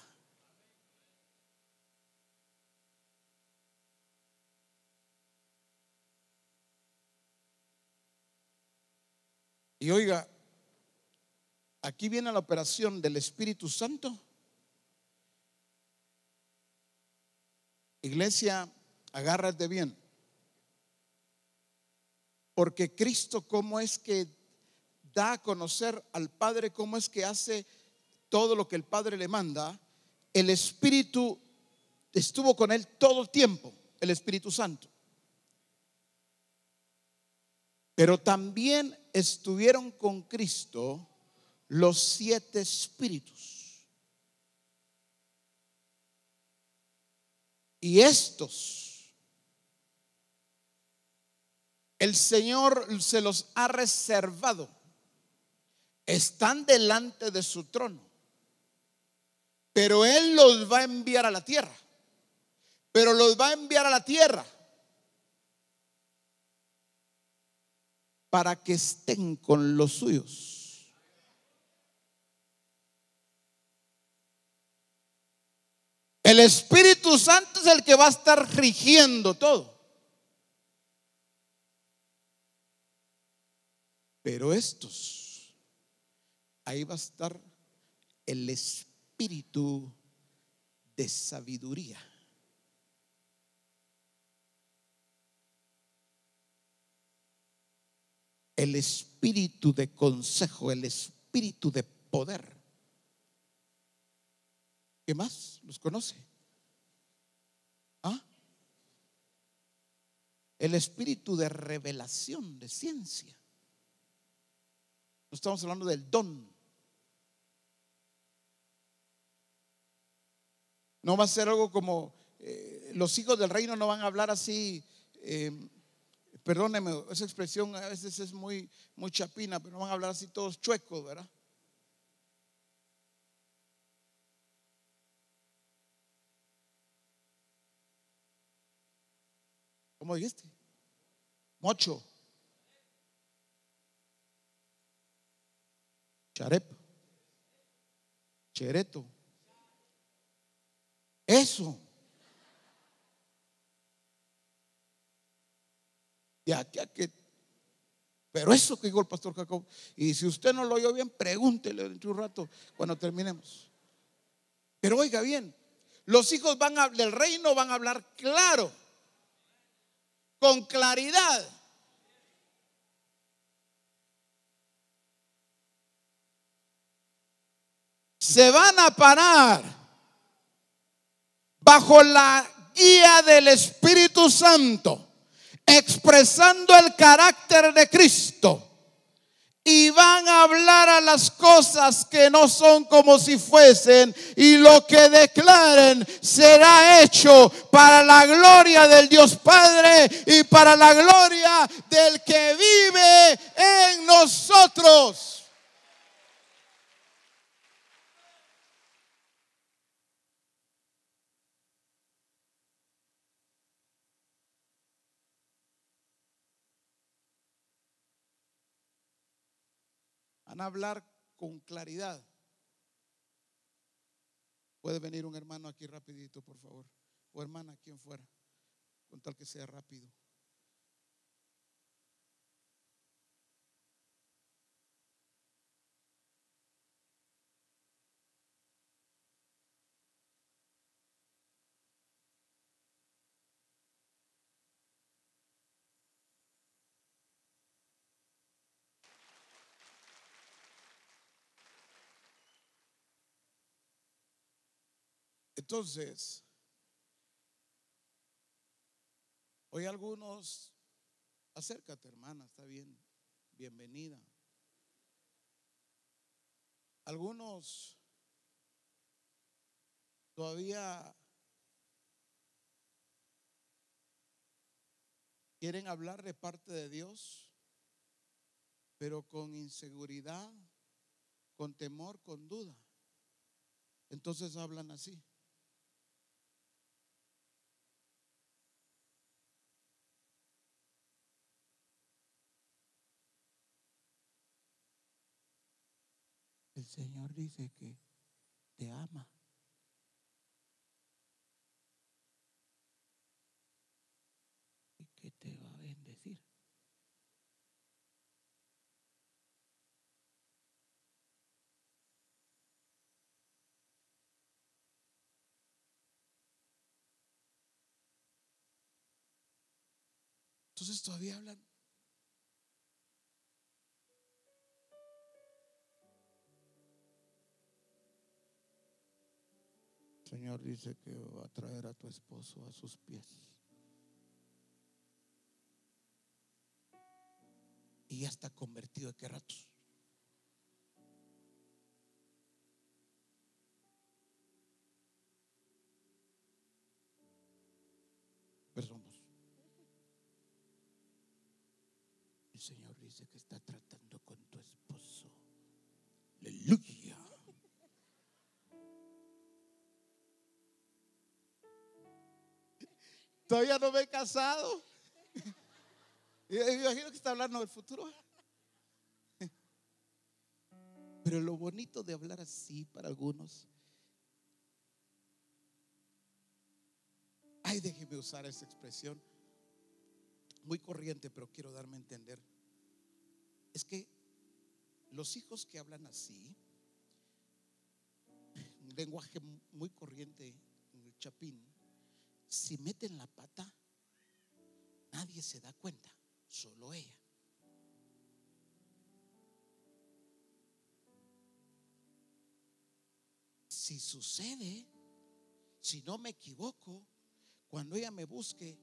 Y oiga, aquí viene la operación del Espíritu Santo. Iglesia, agárrate bien. Porque Cristo, ¿cómo es que da a conocer al Padre? ¿Cómo es que hace todo lo que el Padre le manda? El Espíritu estuvo con él todo el tiempo, el Espíritu Santo. Pero también estuvieron con Cristo los siete espíritus. Y estos, el Señor se los ha reservado. Están delante de su trono. Pero Él los va a enviar a la tierra. Pero los va a enviar a la tierra para que estén con los suyos. El Espíritu Santo es el que va a estar rigiendo todo. Pero estos, ahí va a estar el espíritu de sabiduría. El espíritu de consejo, el espíritu de poder. ¿Qué más? ¿Los conoce? ¿Ah? El espíritu de revelación, de ciencia. No estamos hablando del don. No va a ser algo como eh, los hijos del reino no van a hablar así. eh, perdóneme, esa expresión a veces es muy, muy chapina, pero van a hablar así todos chuecos, ¿verdad? ¿Cómo dijiste? Mocho. Charep. Chereto. Eso. Y aquí a que. Pero eso que dijo el pastor Jacob. Y si usted no lo oyó bien, pregúntele dentro de un rato cuando terminemos. Pero oiga bien, los hijos van a, del reino van a hablar claro, con claridad. Se van a parar bajo la guía del Espíritu Santo expresando el carácter de Cristo. Y van a hablar a las cosas que no son como si fuesen. Y lo que declaren será hecho para la gloria del Dios Padre y para la gloria del que vive en nosotros. Van a hablar con claridad. Puede venir un hermano aquí rapidito, por favor. O hermana, quien fuera, con tal que sea rápido. Entonces, hoy algunos, acércate hermana, está bien, bienvenida. Algunos todavía quieren hablar de parte de Dios, pero con inseguridad, con temor, con duda. Entonces hablan así. El Señor dice que te ama. Y que te va a bendecir. Entonces todavía hablan Señor dice que va a traer a tu esposo a sus pies. Y ya está convertido de qué ratos. Perdón. El Señor dice que está tratando Todavía no me he casado. Me imagino que está hablando del futuro. Pero lo bonito de hablar así para algunos. Ay, déjeme usar esa expresión. Muy corriente, pero quiero darme a entender. Es que los hijos que hablan así, un lenguaje muy corriente en el chapín, si meten la pata, nadie se da cuenta, solo ella. Si sucede, si no me equivoco, cuando ella me busque,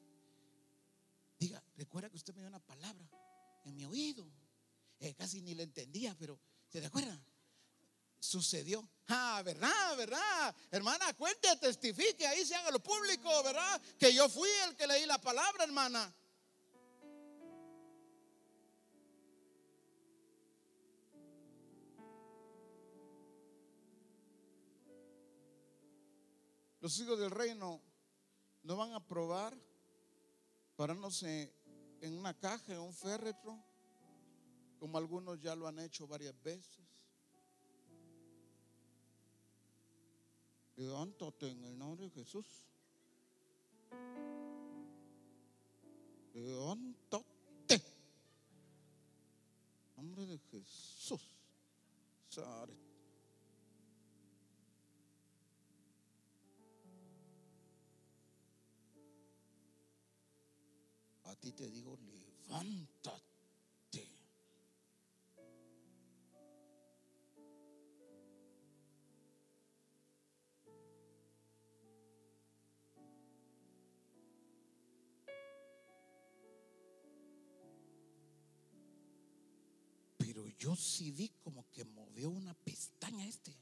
diga, recuerda que usted me dio una palabra en mi oído. Eh, casi ni la entendía, pero ¿se acuerda? Sucedió. Ah, ¿verdad? ¿Verdad? Hermana, cuente, testifique, ahí se haga lo público, ¿verdad? Que yo fui el que leí la palabra, hermana. Los hijos del reino no van a probar parándose en una caja, en un féretro, como algunos ya lo han hecho varias veces. Levántate en el nombre de Jesús. Levántate. En nombre de Jesús. A ti te digo, levántate. Yo sí vi como que movió una pestaña este.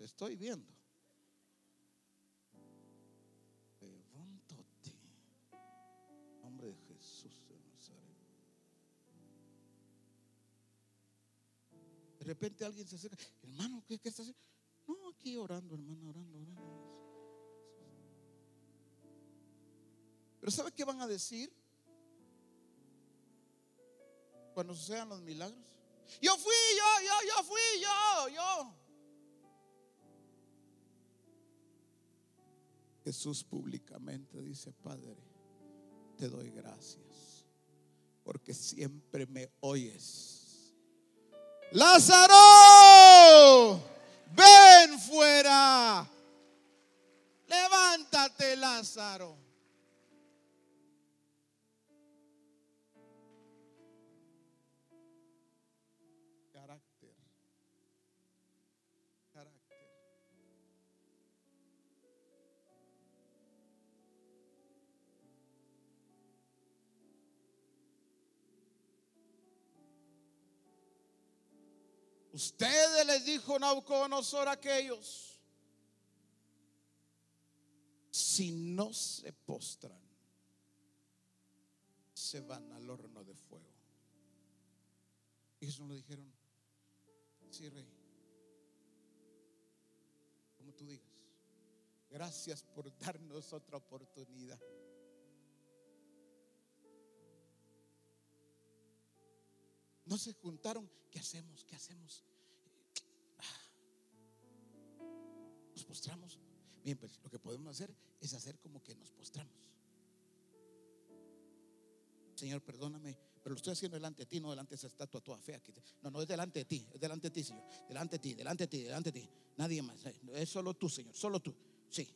Estoy viendo. Levántate. Nombre de Jesús de Nazaret. De repente alguien se acerca. Hermano, ¿qué, qué está haciendo? No, aquí orando, hermano, orando, orando. Pero ¿sabe qué van a decir? Cuando sucedan los milagros. Yo fui, yo, yo, yo fui, yo, yo. Jesús públicamente dice, Padre, te doy gracias, porque siempre me oyes. Lázaro, ven fuera. Levántate, Lázaro. Ustedes les dijo Nauconosor a aquellos, si no se postran, se van al horno de fuego. Eso no lo dijeron, sí, rey, como tú digas, gracias por darnos otra oportunidad. No se juntaron. ¿Qué hacemos? ¿Qué hacemos? Postramos. Bien, pues lo que podemos hacer es hacer como que nos postramos. Señor, perdóname, pero lo estoy haciendo delante de ti, no delante de esa estatua toda fea. No, no es delante de ti, es delante de ti, Señor. Delante de ti, delante de ti, delante de ti. Nadie más. Es solo tú, Señor, solo tú. Sí.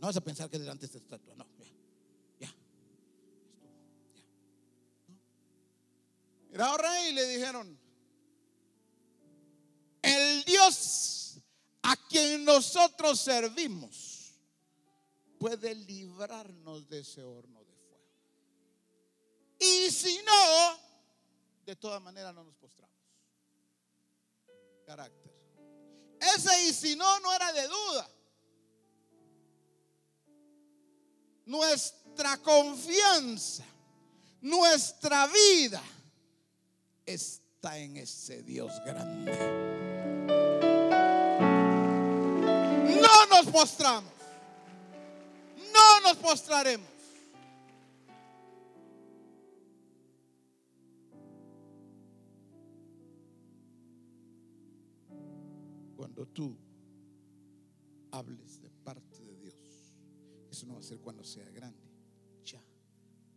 No vas a pensar que es delante de esta estatua, no. Era rey, le dijeron, el Dios a quien nosotros servimos puede librarnos de ese horno de fuego. Y si no, de todas maneras no nos postramos. Carácter. Ese y si no, no era de duda. Nuestra confianza, nuestra vida está en ese Dios grande. Nos postramos. No nos postraremos. Cuando tú hables de parte de Dios, eso no va a ser cuando sea grande. Ya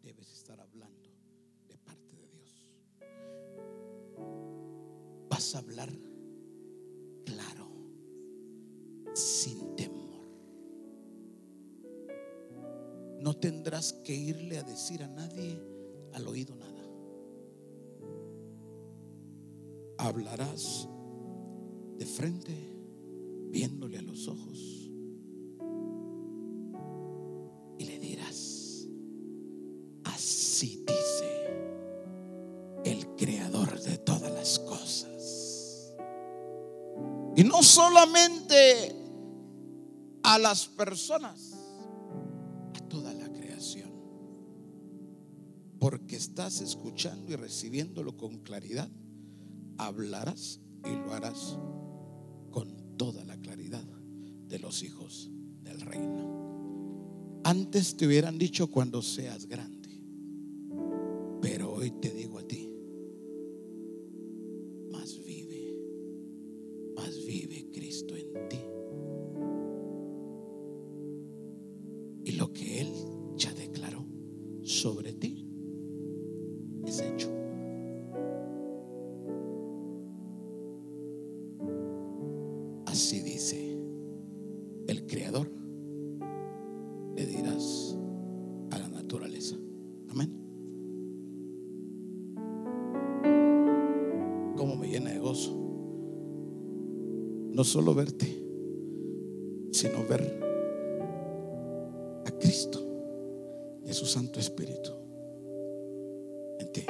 debes estar hablando vas a hablar claro, sin No tendrás que irle a decir a nadie al oído nada. Hablarás de frente, viéndole a los ojos no solamente a las personas, Porque estás escuchando y recibiéndolo con claridad, hablarás y lo harás con toda la claridad de los hijos del reino. Antes te hubieran dicho cuando seas grande, solo verte, sino ver a Cristo y a su Santo Espíritu en ti.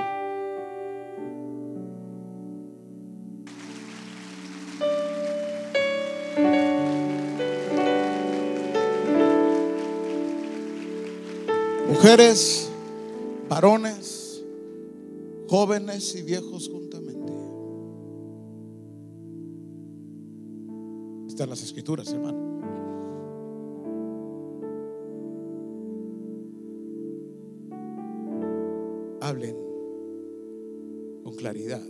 Mujeres, varones, jóvenes y viejos las escrituras, hermano. Hablen claridad,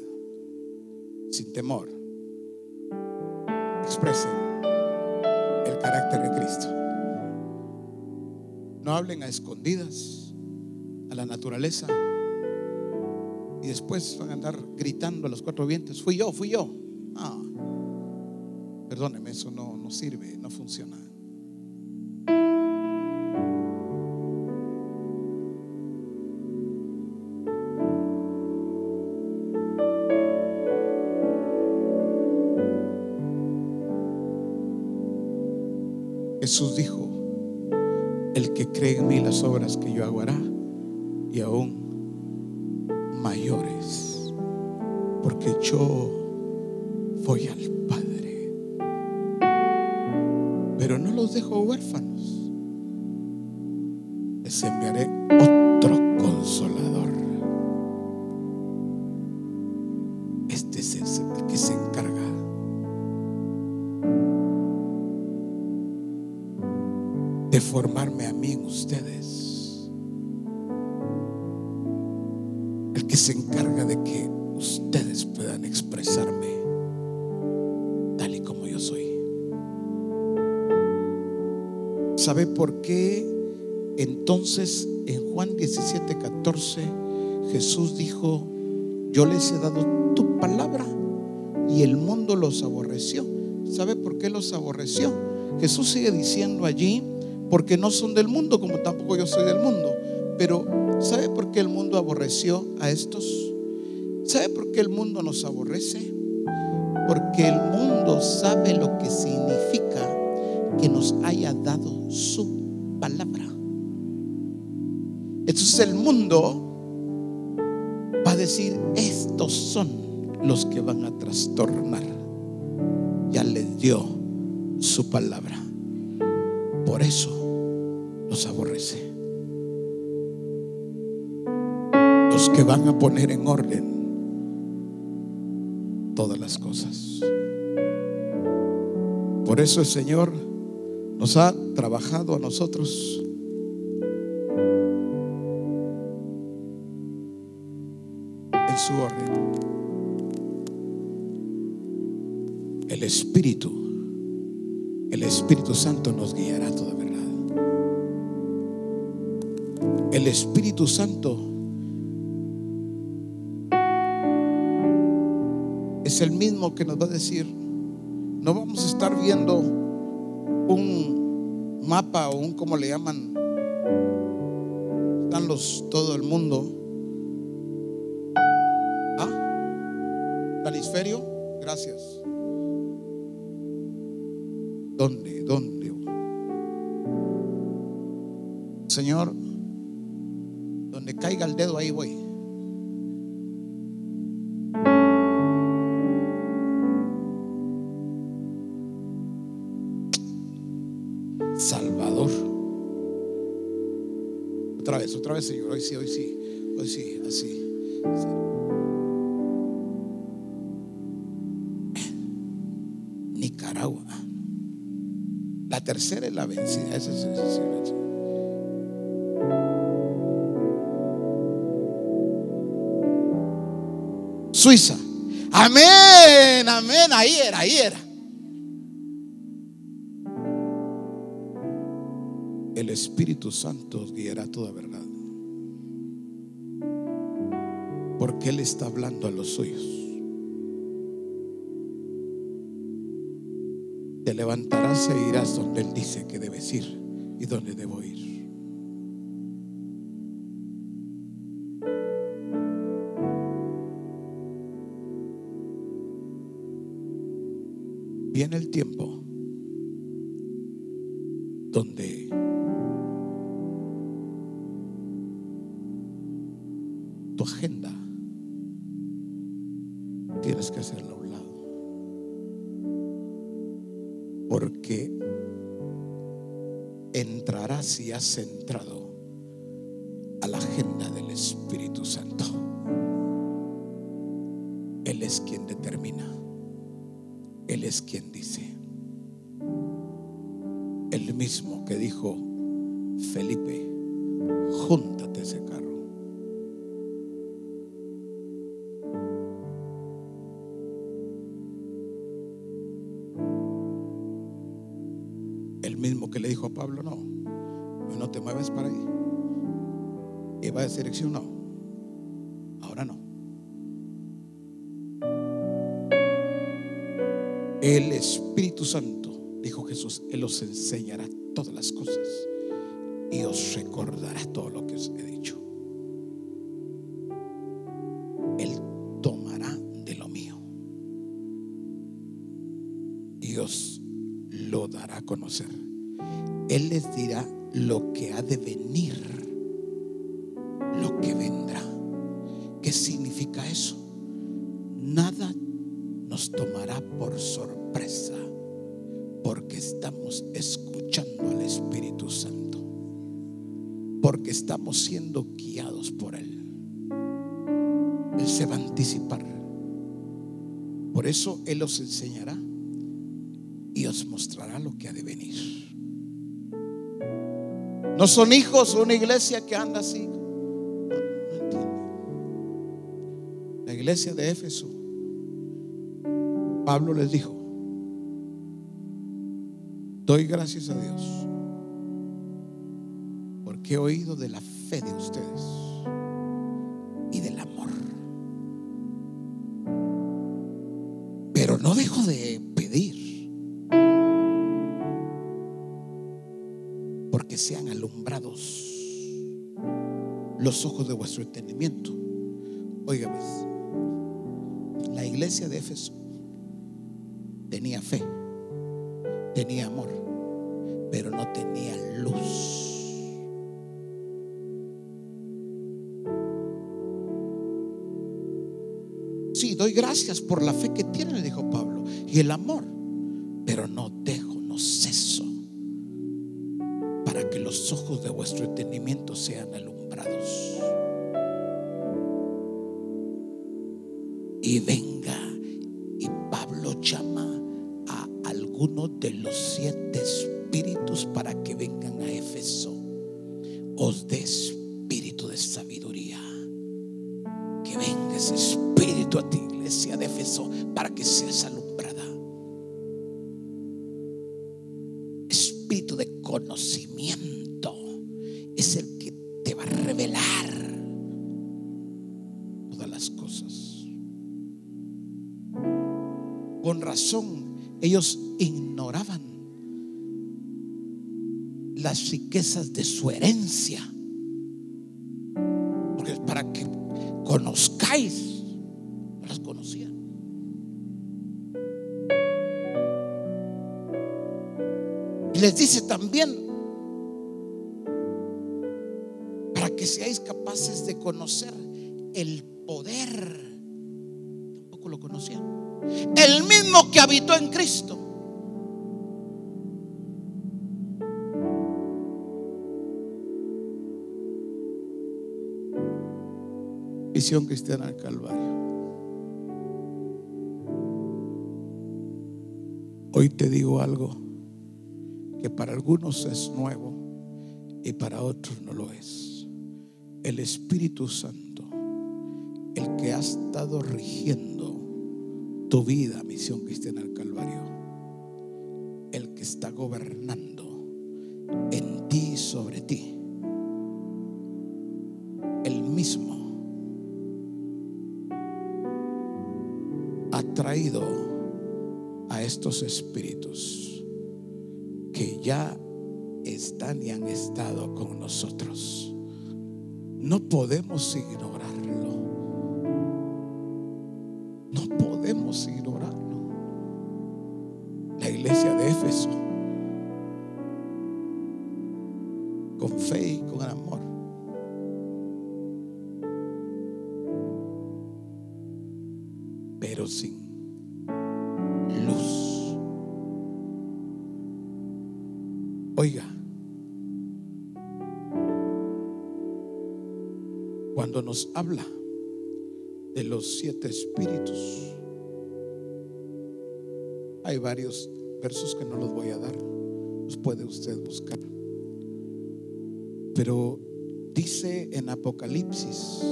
sin temor, expresen el carácter de Cristo. No hablen a escondidas a la naturaleza y después van a andar gritando a los cuatro vientos, fui yo, fui yo. Perdóneme, eso no, no sirve, no funciona. Jesús dijo, el que cree en mí las obras que yo hago hará y aún mayores, porque yo entonces en Juan 17, 14 Jesús dijo, yo les he dado tu palabra y el mundo los aborreció? ¿Sabe por qué los aborreció? Jesús sigue diciendo allí, porque no son del mundo como tampoco yo soy del mundo. Pero ¿sabe por qué el mundo aborreció a estos? ¿Sabe por qué el mundo nos aborrece? Porque el mundo sabe lo que significa mundo va a decir, estos son los que van a trastornar. Ya les dio su palabra. Por eso los aborrece. Los que van a poner en orden todas las cosas. Por eso el Señor nos ha trabajado a nosotros. Su orden. El Espíritu, el Espíritu Santo nos guiará a toda verdad. El Espíritu Santo es el mismo que nos va a decir, no vamos a estar viendo un mapa o un, como le llaman, están los, todo el mundo. ¿Planisferio? Gracias. ¿Dónde? ¿Dónde? Señor, donde caiga el dedo, ahí voy. Salvador. Otra vez, otra vez, Señor. Hoy sí, hoy sí. Hoy sí, así. Sí. La tercera es la vencida. Esa es. Suiza. Amén, amén. Ahí era, ahí era. El Espíritu Santo guiará toda verdad. Porque Él está hablando a los suyos. Te levantarás e irás donde Él dice que debes ir y donde debo ir. Viene el tiempo donde entrarás si has entrado a la agenda del Espíritu Santo. Él es quien determina. Él es quien dice. El mismo que dijo, va a decir, no, ahora no. El Espíritu Santo, dijo Jesús, Él os enseñará todas las cosas y os recordará todo lo que os he dicho. Él tomará de lo mío y os lo dará a conocer. Él les dirá lo que ha de venir, Eso Él os enseñará y os mostrará lo que ha de venir. No son hijos una iglesia que anda así. La iglesia de Éfeso, Pablo les dijo, doy gracias a Dios porque he oído de la fe de ustedes no dejo de pedir porque sean alumbrados los ojos de vuestro entendimiento. Óigame, la iglesia de Éfeso tenía fe, tenía amor, pero no tenía luz. Doy gracias por la fe que tienen, dijo Pablo, y el amor, pero no dejo, no ceso para que los ojos de vuestro entendimiento sean alumbrados. Y venga, y Pablo llama a algunos de los siete Visión Cristiana del Calvario. Hoy te digo algo que para algunos es nuevo y para otros no lo es. El Espíritu Santo, el que ha estado rigiendo tu vida, Misión Cristiana del Calvario, el que está gobernando en ti y sobre ti, a estos espíritus que ya están y han estado con nosotros. No podemos ignorarlo. Habla de los siete espíritus, hay varios versos que no los voy a dar, los puede usted buscar. Pero dice en Apocalipsis,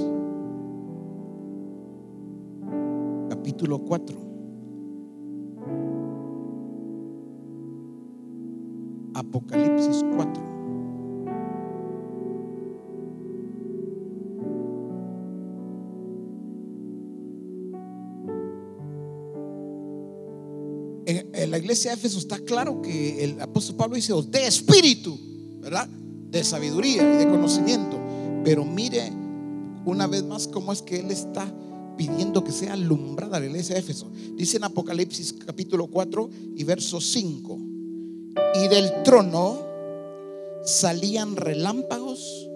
capítulo 4, Apocalipsis iglesia de Éfeso está claro que el apóstol Pablo dice, de espíritu, ¿verdad? De sabiduría y de conocimiento. Pero mire una vez más cómo es que él está pidiendo que sea alumbrada la iglesia de Éfeso. Dice en Apocalipsis capítulo 4 y verso 5. Y del trono salían relámpagos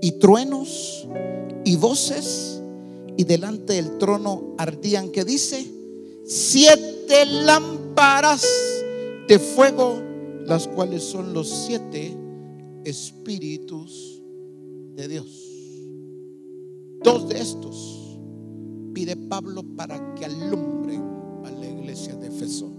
y truenos y voces y delante del trono ardían que dice siete lámparas de fuego las cuales son los siete espíritus de Dios dos de estos pide Pablo para que alumbren a la iglesia de Efeso.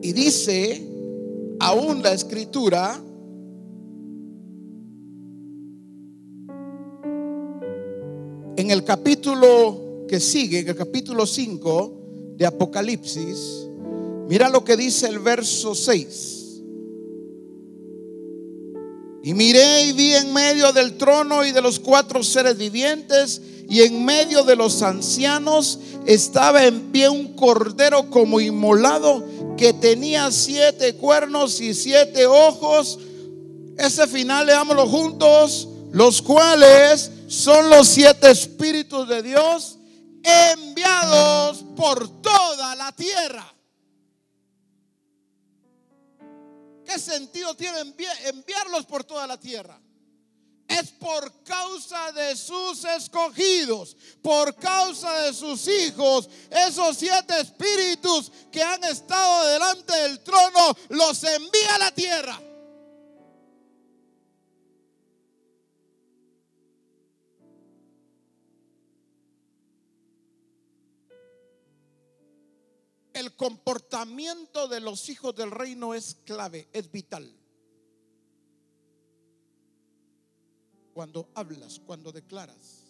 Y dice aún la escritura, en el capítulo que sigue, en el capítulo 5 de Apocalipsis, Mira lo que dice el verso 6. Y miré y vi en medio del trono y de los cuatro seres vivientes y en medio de los ancianos estaba en pie un cordero como inmolado que tenía siete cuernos y siete ojos. Ese final leámoslo juntos, los cuales son los siete espíritus de Dios enviados por toda la tierra. ¿Qué sentido tiene enviarlos por toda la tierra? Es por causa de sus escogidos, por causa de sus hijos, esos siete espíritus que han estado delante del trono, los envía a la tierra. El comportamiento de los hijos del reino es clave, es vital. Cuando hablas, cuando declaras.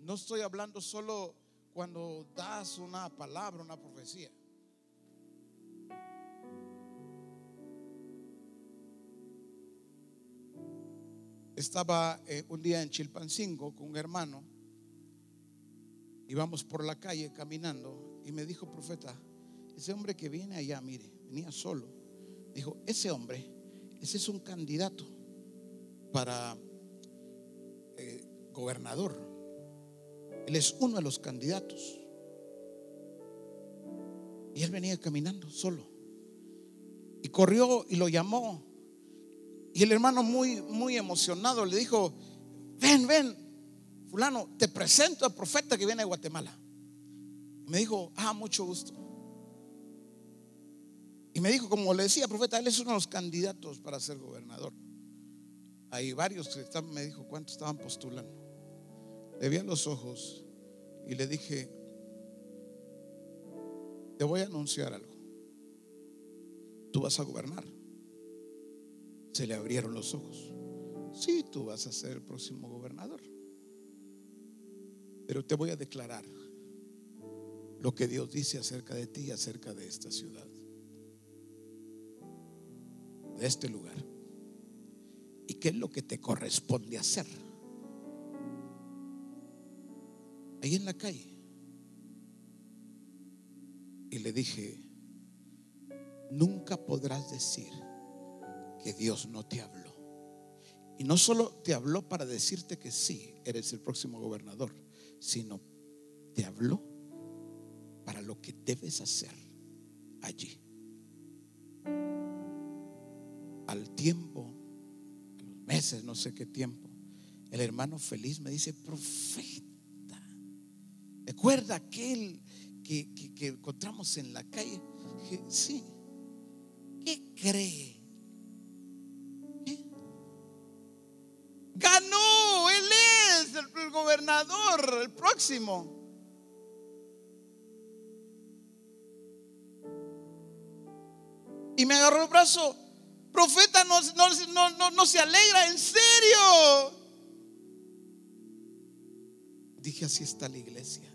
No estoy hablando solo cuando das una palabra, una profecía. Estaba eh, un día en Chilpancingo con un hermano. Íbamos por la calle caminando y me dijo, profeta, ese hombre que viene allá, mire, venía solo. Dijo, ese hombre, ese es un candidato para eh, gobernador. Él es uno de los candidatos. Y él venía caminando solo. Y corrió y lo llamó. Y el hermano muy, muy emocionado le dijo, ven, ven, fulano, te presento al profeta que viene de Guatemala. Me dijo, ah, mucho gusto. Y me dijo, como le decía, profeta, él es uno de los candidatos para ser gobernador. Hay varios que están, me dijo, ¿cuántos estaban postulando? Le vi a los ojos y le dije, te voy a anunciar algo. Tú vas a gobernar. Se le abrieron los ojos. Sí, tú vas a ser el próximo gobernador. Pero te voy a declarar lo que Dios dice acerca de ti y acerca de esta ciudad, de este lugar. ¿Y qué es lo que te corresponde hacer? Ahí en la calle. Y le dije, nunca podrás decir que Dios no te habló. Y no solo te habló para decirte que sí, eres el próximo gobernador, sino te habló para lo que debes hacer allí. Al tiempo, los meses, no sé qué tiempo, el hermano feliz me dice, profeta, ¿recuerda aquel que, que, encontramos en la calle? Dije, sí, ¿qué cree? Ganó, él es el gobernador, el próximo. Me agarró el brazo. Profeta, no, no, no, no se alegra, en serio. Dije, así está la iglesia.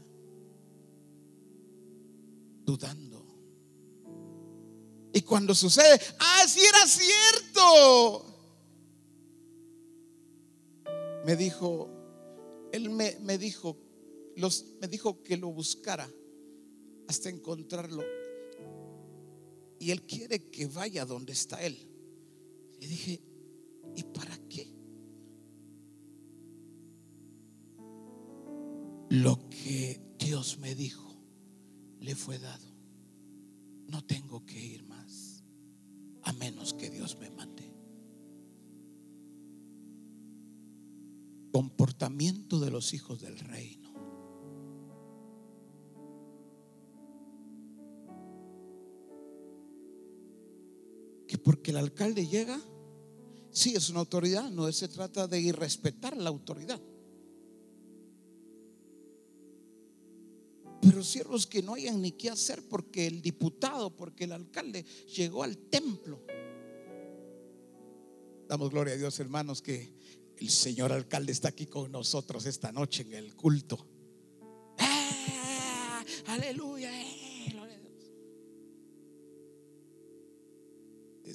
Dudando. Y cuando sucede, ah, sí era cierto. Me dijo, él me, me dijo, los, me dijo que lo buscara hasta encontrarlo. Y él quiere que vaya donde está él. Y dije, ¿y para qué? Lo que Dios me dijo le fue dado. No tengo que ir más, a menos que Dios me mande. Comportamiento de los hijos del reino. Porque el alcalde llega, sí es una autoridad, no se trata de irrespetar la autoridad. Pero siervos que no hayan ni qué hacer porque el diputado, porque el alcalde llegó al templo. Damos gloria a Dios, hermanos, que el señor alcalde está aquí con nosotros esta noche en el culto. ¡Ah! Aleluya.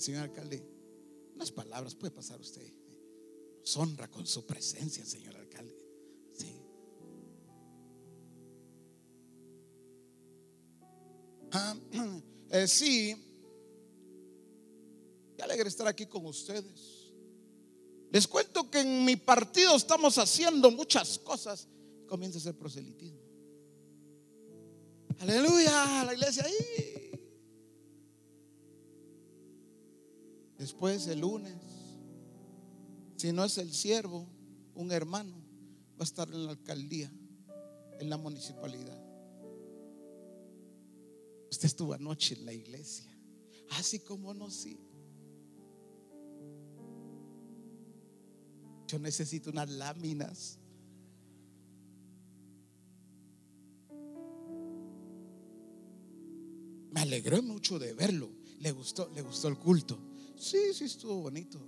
Señor alcalde, unas palabras puede pasar usted. Nos honra con su presencia, señor alcalde. Sí. Ah, eh, sí, qué alegre estar aquí con ustedes. Les cuento que en mi partido estamos haciendo muchas cosas. Comienza a ser proselitismo. Aleluya, la iglesia. Después el lunes, si no es el siervo, un hermano va a estar en la alcaldía, en la municipalidad. Usted estuvo anoche en la iglesia, así como no, sí. Yo necesito unas láminas. Me alegré mucho de verlo. Le gustó, le gustó el culto. Sí, sí estuvo bonito.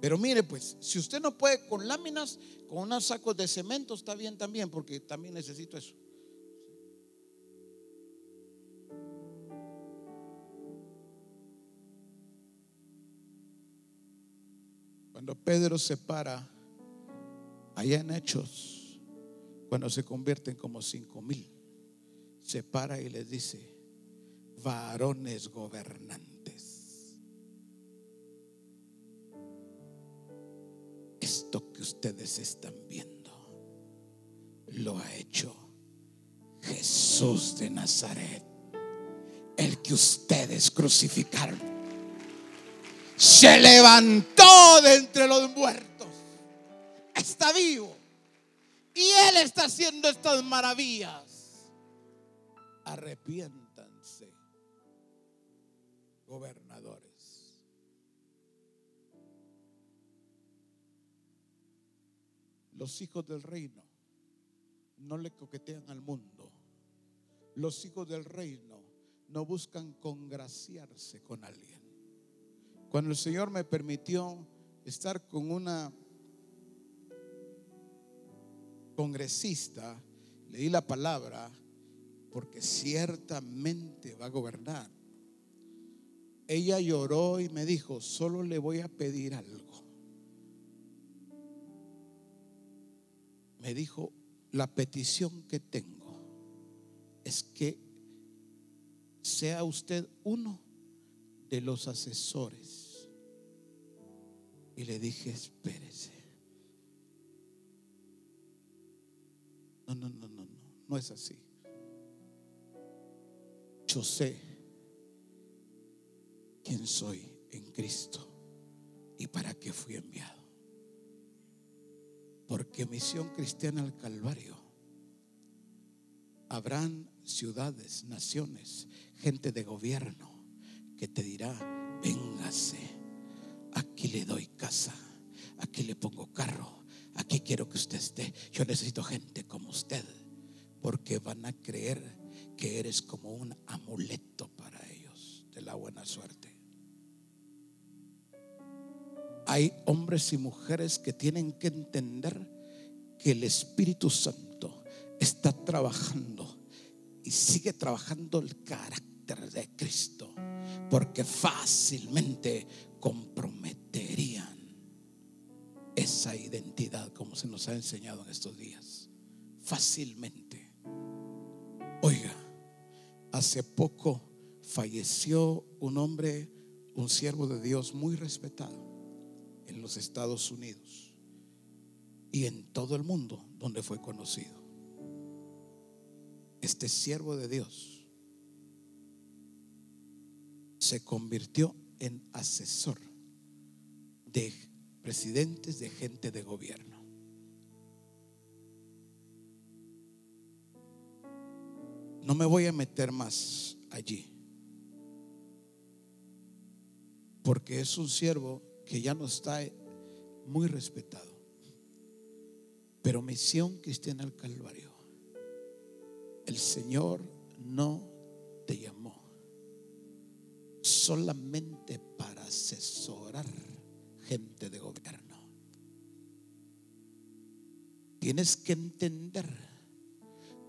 Pero mire, pues, si usted no puede con láminas, con unos sacos de cemento está bien también, porque también necesito eso. Cuando Pedro se para allá en Hechos, cuando se convierten como cinco mil, se para y les dice, varones gobernantes, esto que ustedes están viendo lo ha hecho Jesús de Nazaret, el que ustedes crucificaron se levantó de entre los muertos. Está vivo. Y Él está haciendo estas maravillas. Arrepiéntanse, gobernadores. Los hijos del reino no le coquetean al mundo. Los hijos del reino no buscan congraciarse con alguien. Cuando el Señor me permitió estar con una congresista, leí la palabra porque ciertamente va a gobernar. Ella lloró y me dijo, solo le voy a pedir algo. Me dijo, la petición que tengo es que sea usted uno de los asesores. Y le dije, espérese. No, no, no, no, no, no es así. Yo sé quién soy en Cristo y para qué fui enviado. Porque misión cristiana al Calvario. Habrán ciudades, naciones, gente de gobierno que te dirá, véngase, aquí le doy casa, aquí le pongo carro, aquí quiero que usted esté. Yo necesito gente como usted, porque van a creer que eres como un amuleto para ellos de la buena suerte. Hay hombres y mujeres que tienen que entender que el Espíritu Santo está trabajando y sigue trabajando el carácter de Cristo, porque fácilmente comprometerían esa identidad como se nos ha enseñado en estos días. Fácilmente. Oiga, hace poco falleció un hombre, un siervo de Dios muy respetado en los Estados Unidos y en todo el mundo donde fue conocido. Este siervo de Dios se convirtió en asesor de presidentes de gente de gobierno. No me voy a meter más allí, porque es un siervo que ya no está muy respetado. Pero misión cristiana al Calvario, el Señor no te llamó solamente para asesorar gente de gobierno. Tienes que entender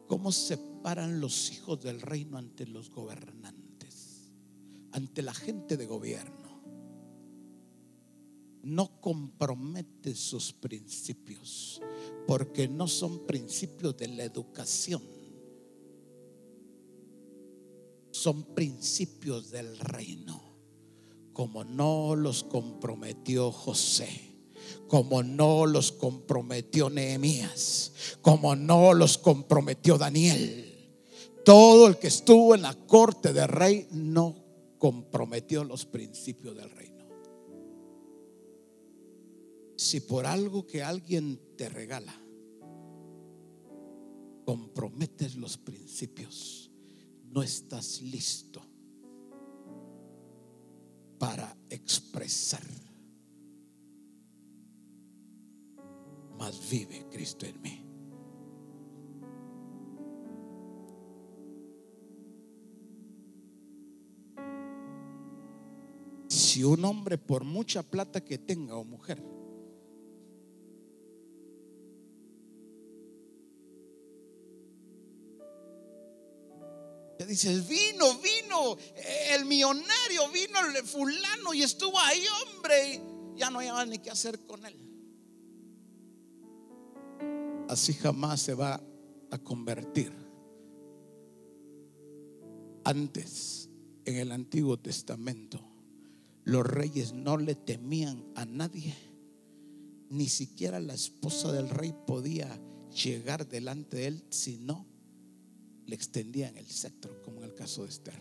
cómo se paran los hijos del reino ante los gobernantes, ante la gente de gobierno no compromete sus principios, porque no son principios de la educación, son principios del reino, como no los comprometió José. Como no los comprometió Nehemías, como no los comprometió Daniel. Todo el que estuvo en la corte del rey no comprometió los principios del rey. Si por algo que alguien te regala, comprometes los principios, no estás listo para expresar. Más vive Cristo en mí. Si un hombre por mucha plata que tenga o mujer dices, vino, vino, el millonario, vino el fulano y estuvo ahí, hombre, ya no hay ni qué hacer con él. Así jamás se va a convertir. Antes, en el Antiguo Testamento, los reyes no le temían a nadie. Ni siquiera la esposa del rey podía llegar delante de él, sino le extendían el cetro, como en el caso de Esther.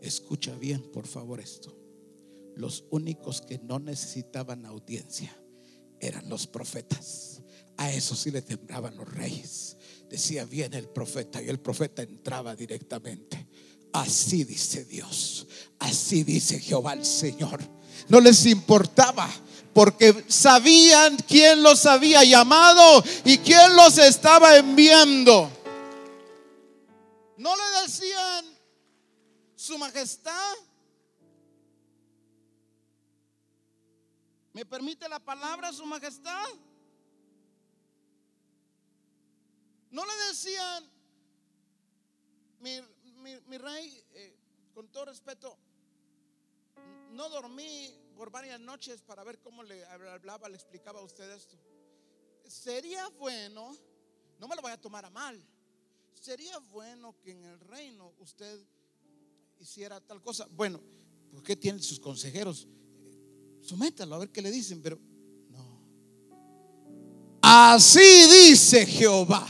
Escucha bien, por favor, esto. Los únicos que no necesitaban audiencia eran los profetas. A eso sí le temblaban los reyes. Decía, viene el profeta y el profeta entraba directamente. Así dice Dios, así dice Jehová el Señor. No les importaba porque sabían quién los había llamado y quién los estaba enviando. No le decían su majestad. ¿Me permite la palabra su majestad? No le decían, mi, rey, eh, con todo respeto, no dormí por varias noches para ver cómo le hablaba, le explicaba a usted esto. Sería bueno, no me lo voy a tomar a mal sería bueno que en el reino usted hiciera tal cosa. Bueno, porque tienen sus consejeros? Sométalo a ver qué le dicen, pero no. Así dice Jehová.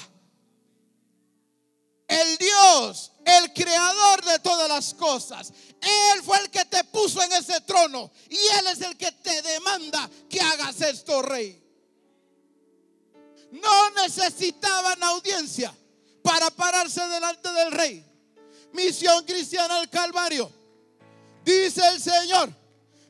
El Dios, el creador de todas las cosas. Él fue el que te puso en ese trono y Él es el que te demanda que hagas esto, rey. No necesitaban audiencia para pararse delante del rey. Misión cristiana al Calvario. Dice el Señor,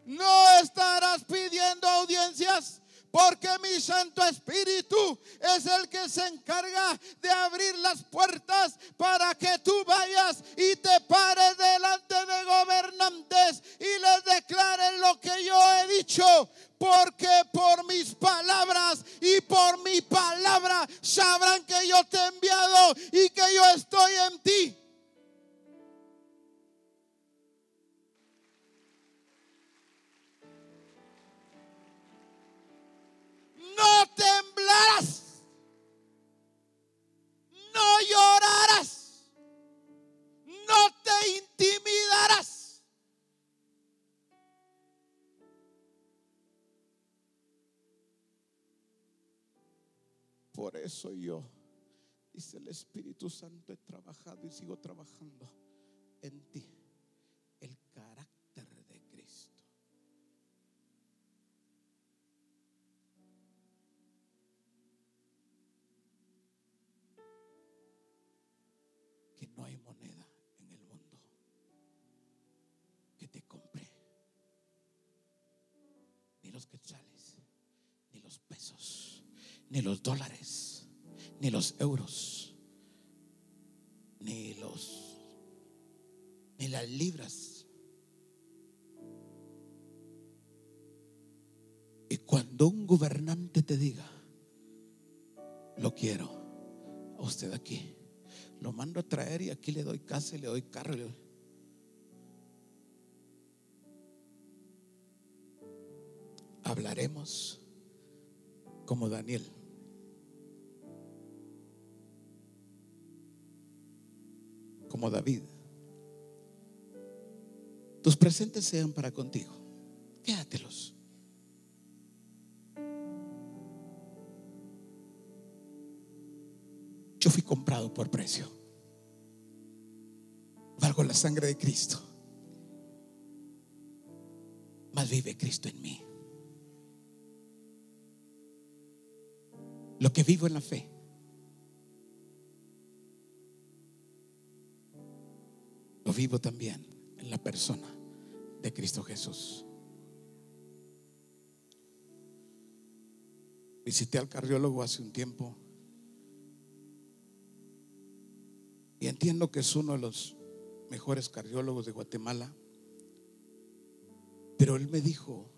no estarás pidiendo audiencias porque mi Santo Espíritu es el que se encarga de abrir las puertas para que tú vayas y te pares delante de gobernantes y les declares lo que yo he dicho porque por mis palabras y por mi palabra sabrán que yo te he enviado y que yo estoy en ti. Eso yo, dice el Espíritu Santo, he trabajado y sigo trabajando en ti. El carácter de Cristo. Que no hay moneda en el mundo que te compre, ni los quetzales, ni los pesos, ni los dólares, ni los euros, ni los, ni las libras. Y cuando un gobernante te diga, lo quiero, a usted aquí, lo mando a traer y aquí le doy casa y le doy carro. Hablaremos como Daniel. Como David. Tus presentes sean para contigo. Quédatelos. Yo fui comprado por precio. Valgo la sangre de Cristo. Mas vive Cristo en mí. Lo que vivo en la fe. Vivo también en la persona de Cristo Jesús. Visité al cardiólogo hace un tiempo y entiendo que es uno de los mejores cardiólogos de Guatemala, pero él me dijo,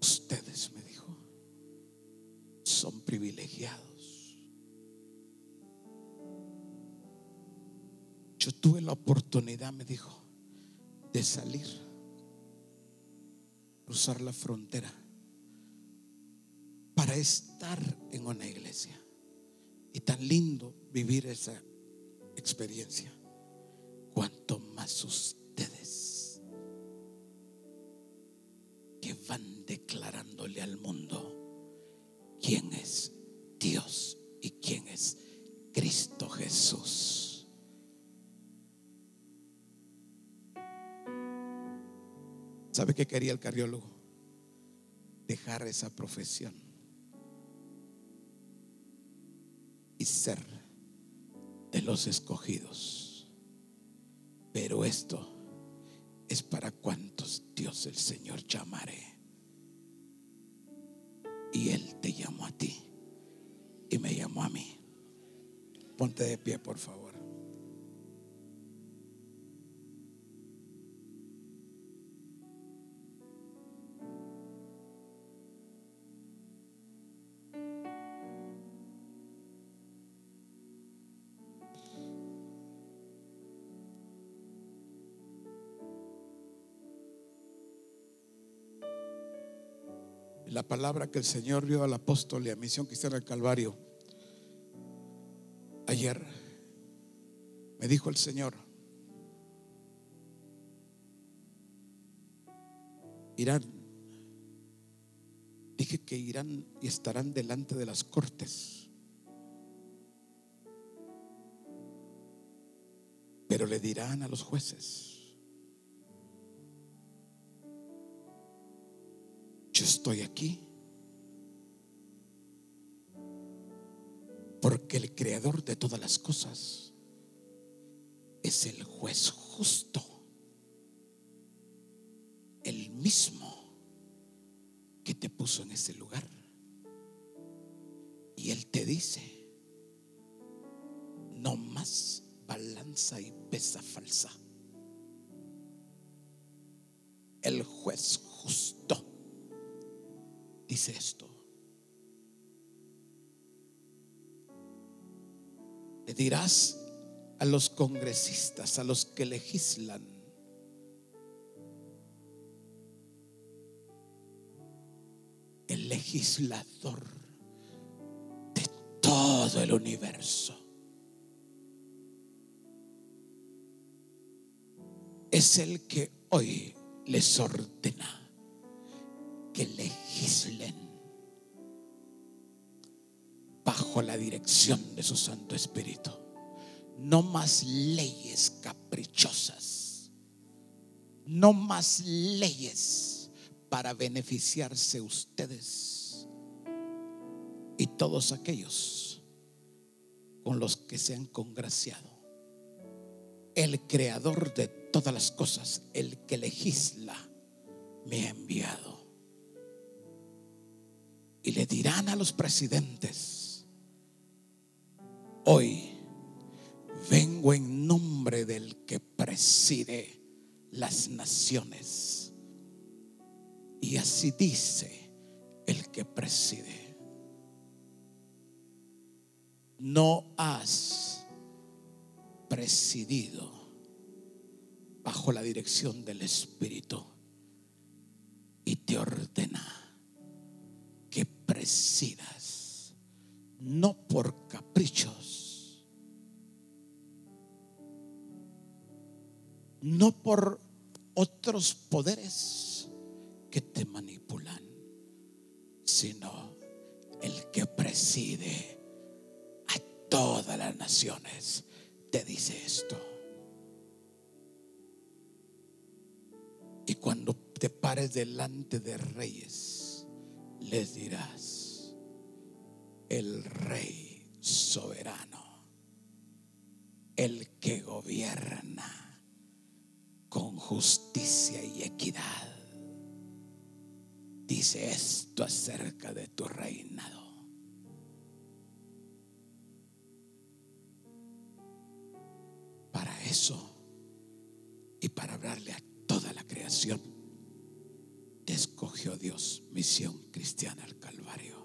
ustedes, me dijo, son privilegiados. Yo tuve la oportunidad, me dijo, de salir, cruzar la frontera para estar en una iglesia. Y tan lindo vivir esa experiencia. Cuanto más ustedes ¿Sabe qué quería el cardiólogo? Dejar esa profesión y ser de los escogidos. Pero esto es para cuantos Dios el Señor llamaré. Y Él te llamó a ti y me llamó a mí. Ponte de pie, por favor. La palabra que el Señor dio al apóstol y a misión cristiana del Calvario. Ayer me dijo el Señor, irán, dije que irán y estarán delante de las cortes, pero le dirán a los jueces, yo estoy aquí porque el creador de todas las cosas es el juez justo, el mismo que te puso en ese lugar. Y él te dice, no más balanza y pesa falsa. el juez justo, dice esto. Le dirás a los congresistas, a los que legislan, el legislador de todo el universo. Es el que hoy les ordena que legislen bajo la dirección de su Santo Espíritu. No más leyes caprichosas. No más leyes para beneficiarse ustedes y todos aquellos con los que se han congraciado. El creador de todas las cosas, el que legisla, me ha enviado. Y le dirán a los presidentes, hoy vengo en nombre del que preside las naciones. Y así dice el que preside. No has presidido bajo la dirección del Espíritu y te ordena presidas no por caprichos, no por otros poderes que te manipulan, sino el que preside a todas las naciones te dice esto. Y cuando te pares delante de reyes, les dirás, el rey soberano, el que gobierna con justicia y equidad, dice esto acerca de tu reinado. Para eso y para hablarle a toda la creación, escogió Dios, misión cristiana al Calvario.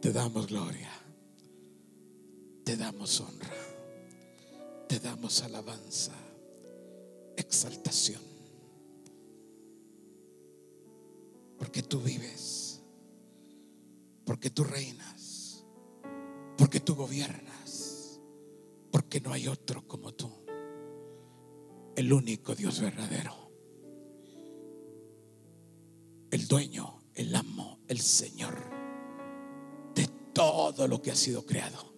Te damos gloria, te damos honra, te damos alabanza, exaltación, porque tú vives, porque tú reinas, porque tú gobiernas, porque no hay otro como tú, el único Dios verdadero, el dueño, el amo, el Señor de todo lo que ha sido creado.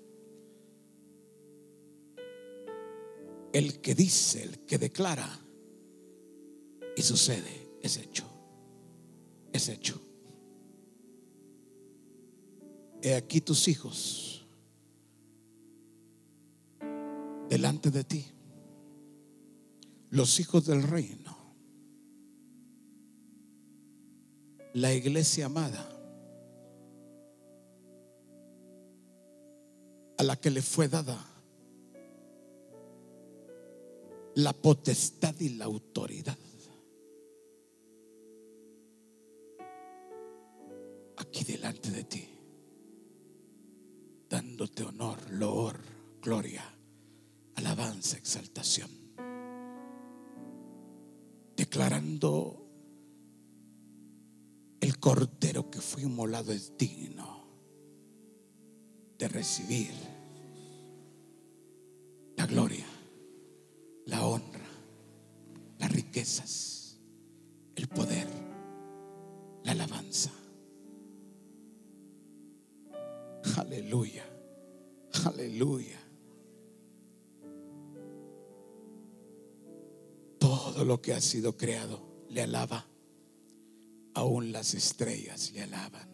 El que dice, el que declara y sucede, es hecho, es hecho. He aquí tus hijos delante de ti, los hijos del reino, la iglesia amada, a la que le fue dada la potestad y la autoridad. Aquí delante de ti, dándote honor, loor, gloria, alabanza, exaltación, declarando el cordero que fue inmolado es digno de recibir la gloria, la honra, las riquezas, el poder, la alabanza. Aleluya, aleluya. Todo lo que ha sido creado le alaba. Aún las estrellas le alaban.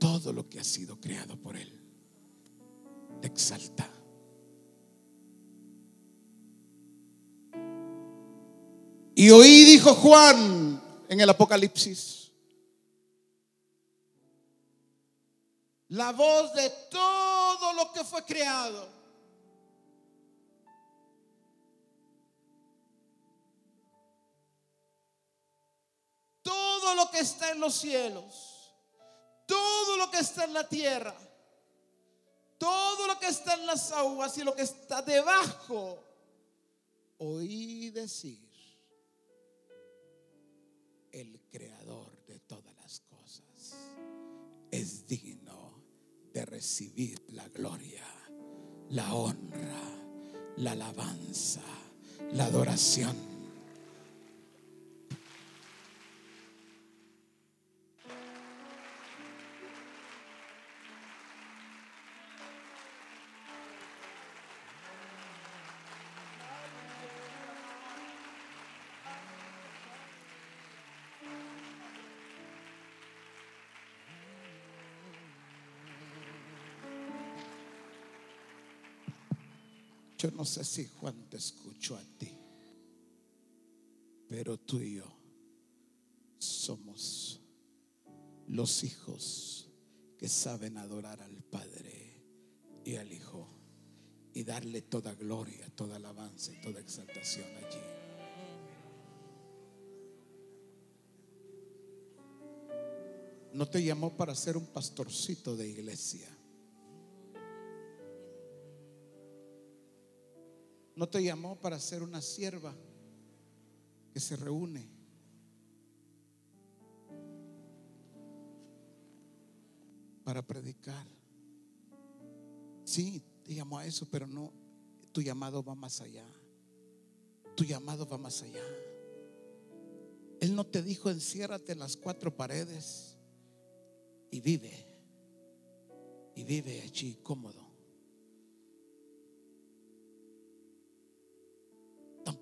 Todo lo que ha sido creado por Él le exalta. Y oí, dijo Juan en el Apocalipsis, la voz de todo lo que fue creado que está en los cielos, todo lo que está en la tierra, todo lo que está en las aguas y lo que está debajo, oí decir, el creador de todas las cosas es digno de recibir la gloria, la honra, la alabanza, la adoración. Yo no sé si Juan te escuchó a ti, pero tú y yo somos los hijos que saben adorar al Padre y al Hijo y darle toda gloria, toda alabanza y toda exaltación allí. No te llamó para ser un pastorcito de iglesia. No te llamó para ser una sierva que se reúne. Para predicar. Sí, te llamó a eso, pero no, tu llamado va más allá. Tu llamado va más allá. Él no te dijo enciérrate en las cuatro paredes y vive. Y vive allí cómodo.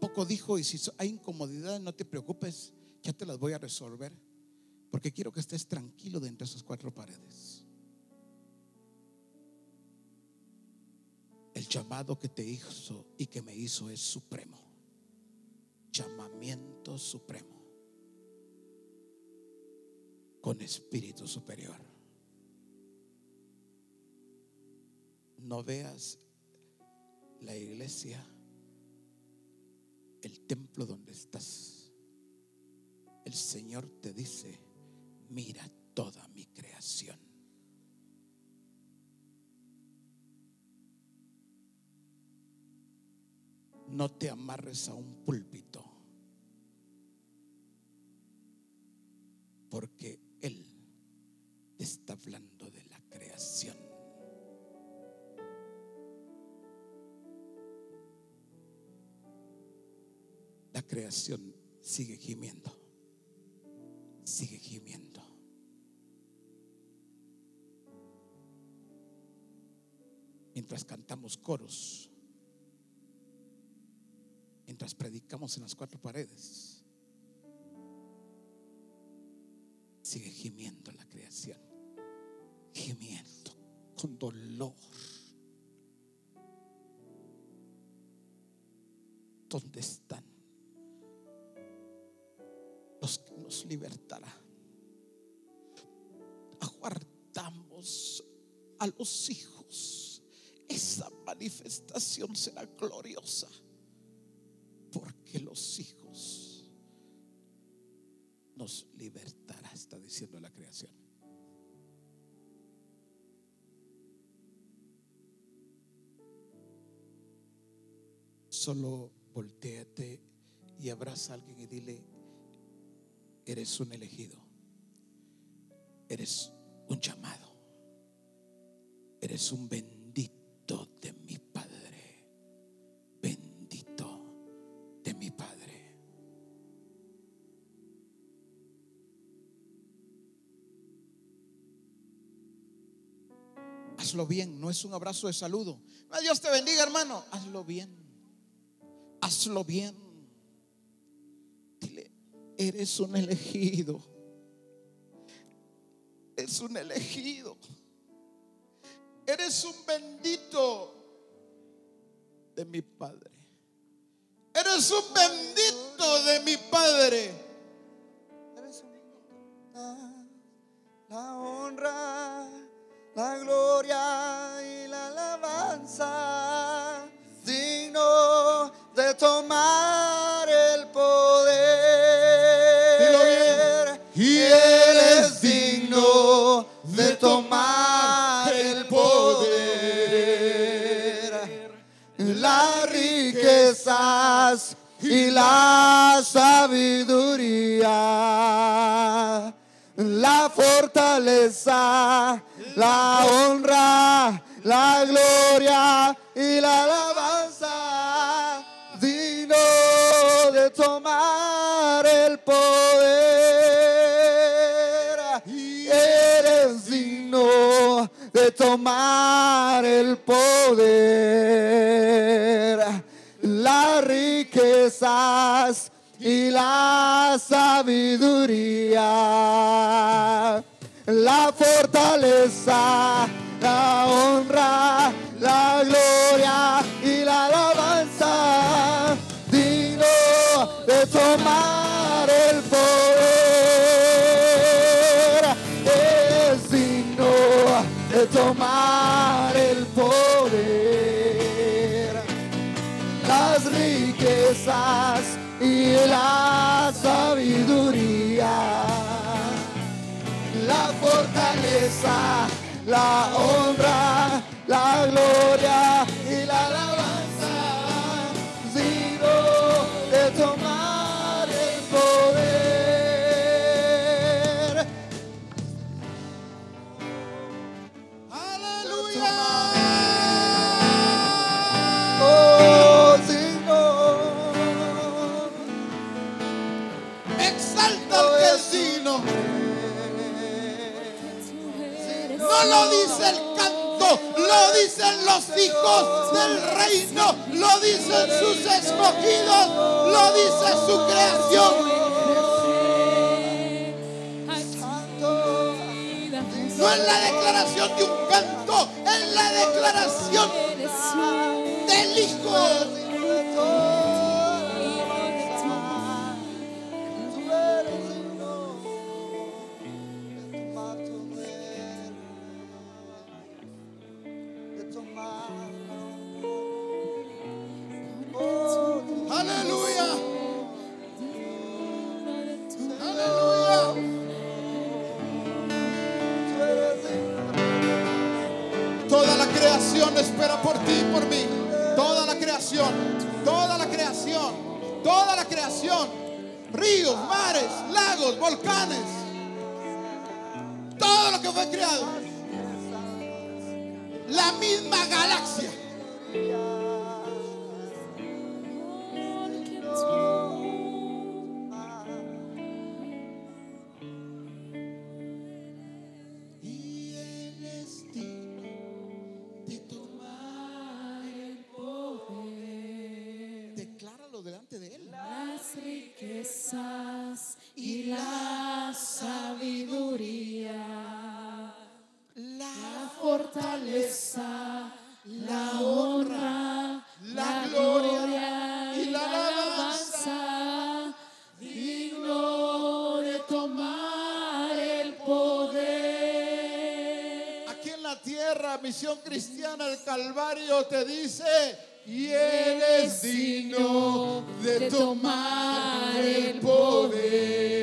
Tampoco dijo, y si hay incomodidad, no te preocupes, ya te las voy a resolver, porque quiero que estés tranquilo dentro de esas cuatro paredes. El llamado que te hizo y que me hizo es supremo. Llamamiento supremo. Con espíritu superior. No veas la iglesia el templo donde estás. El Señor te dice, mira toda mi creación. No te amarres a un púlpito, porque Él te está hablando de la creación. Creación sigue gimiendo. Sigue gimiendo. Mientras cantamos coros, mientras predicamos en las cuatro paredes, sigue gimiendo la creación, gimiendo con dolor. ¿Dónde están? Que nos libertará. Aguardamos a los hijos. Esa manifestación será gloriosa. Porque los hijos nos libertará, está diciendo la creación. Solo volteate y abraza a alguien y dile, eres un elegido. Eres un llamado. Eres un bendito de mi Padre. Bendito de mi Padre. Hazlo bien, no es un abrazo de saludo. Dios te bendiga, hermano. Hazlo bien. Hazlo bien. Eres un elegido. Es un elegido. Eres un bendito de mi Padre. Eres un bendito de mi Padre. Eres un bendito. La honra, la gloria la sabiduría, la fortaleza, la honra, la gloria y la alabanza, digno de tomar el poder. Eres digno de tomar el poder, y la sabiduría, la fortaleza, la honra, la sabiduría la fortaleza, la honra, la gloria lo dice el canto, lo dicen los hijos del reino, lo dicen sus escogidos, lo dice su creación. No es la declaración de un canto, es la declaración del Hijo. Espera por ti y por mí. Toda la creación, toda la creación, toda la creación. Ríos, mares, lagos, volcanes. Todo lo que fue creado. La misma galaxia. Misión Cristiana, el Calvario te dice, y él es digno de tomar el poder,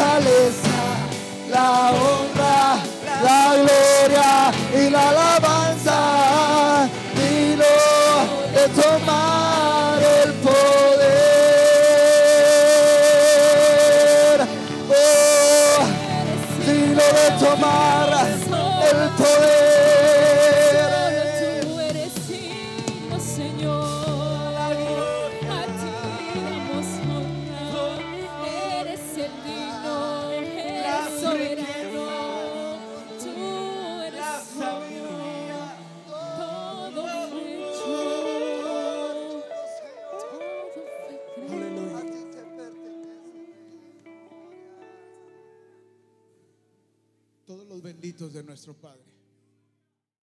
fortaleza,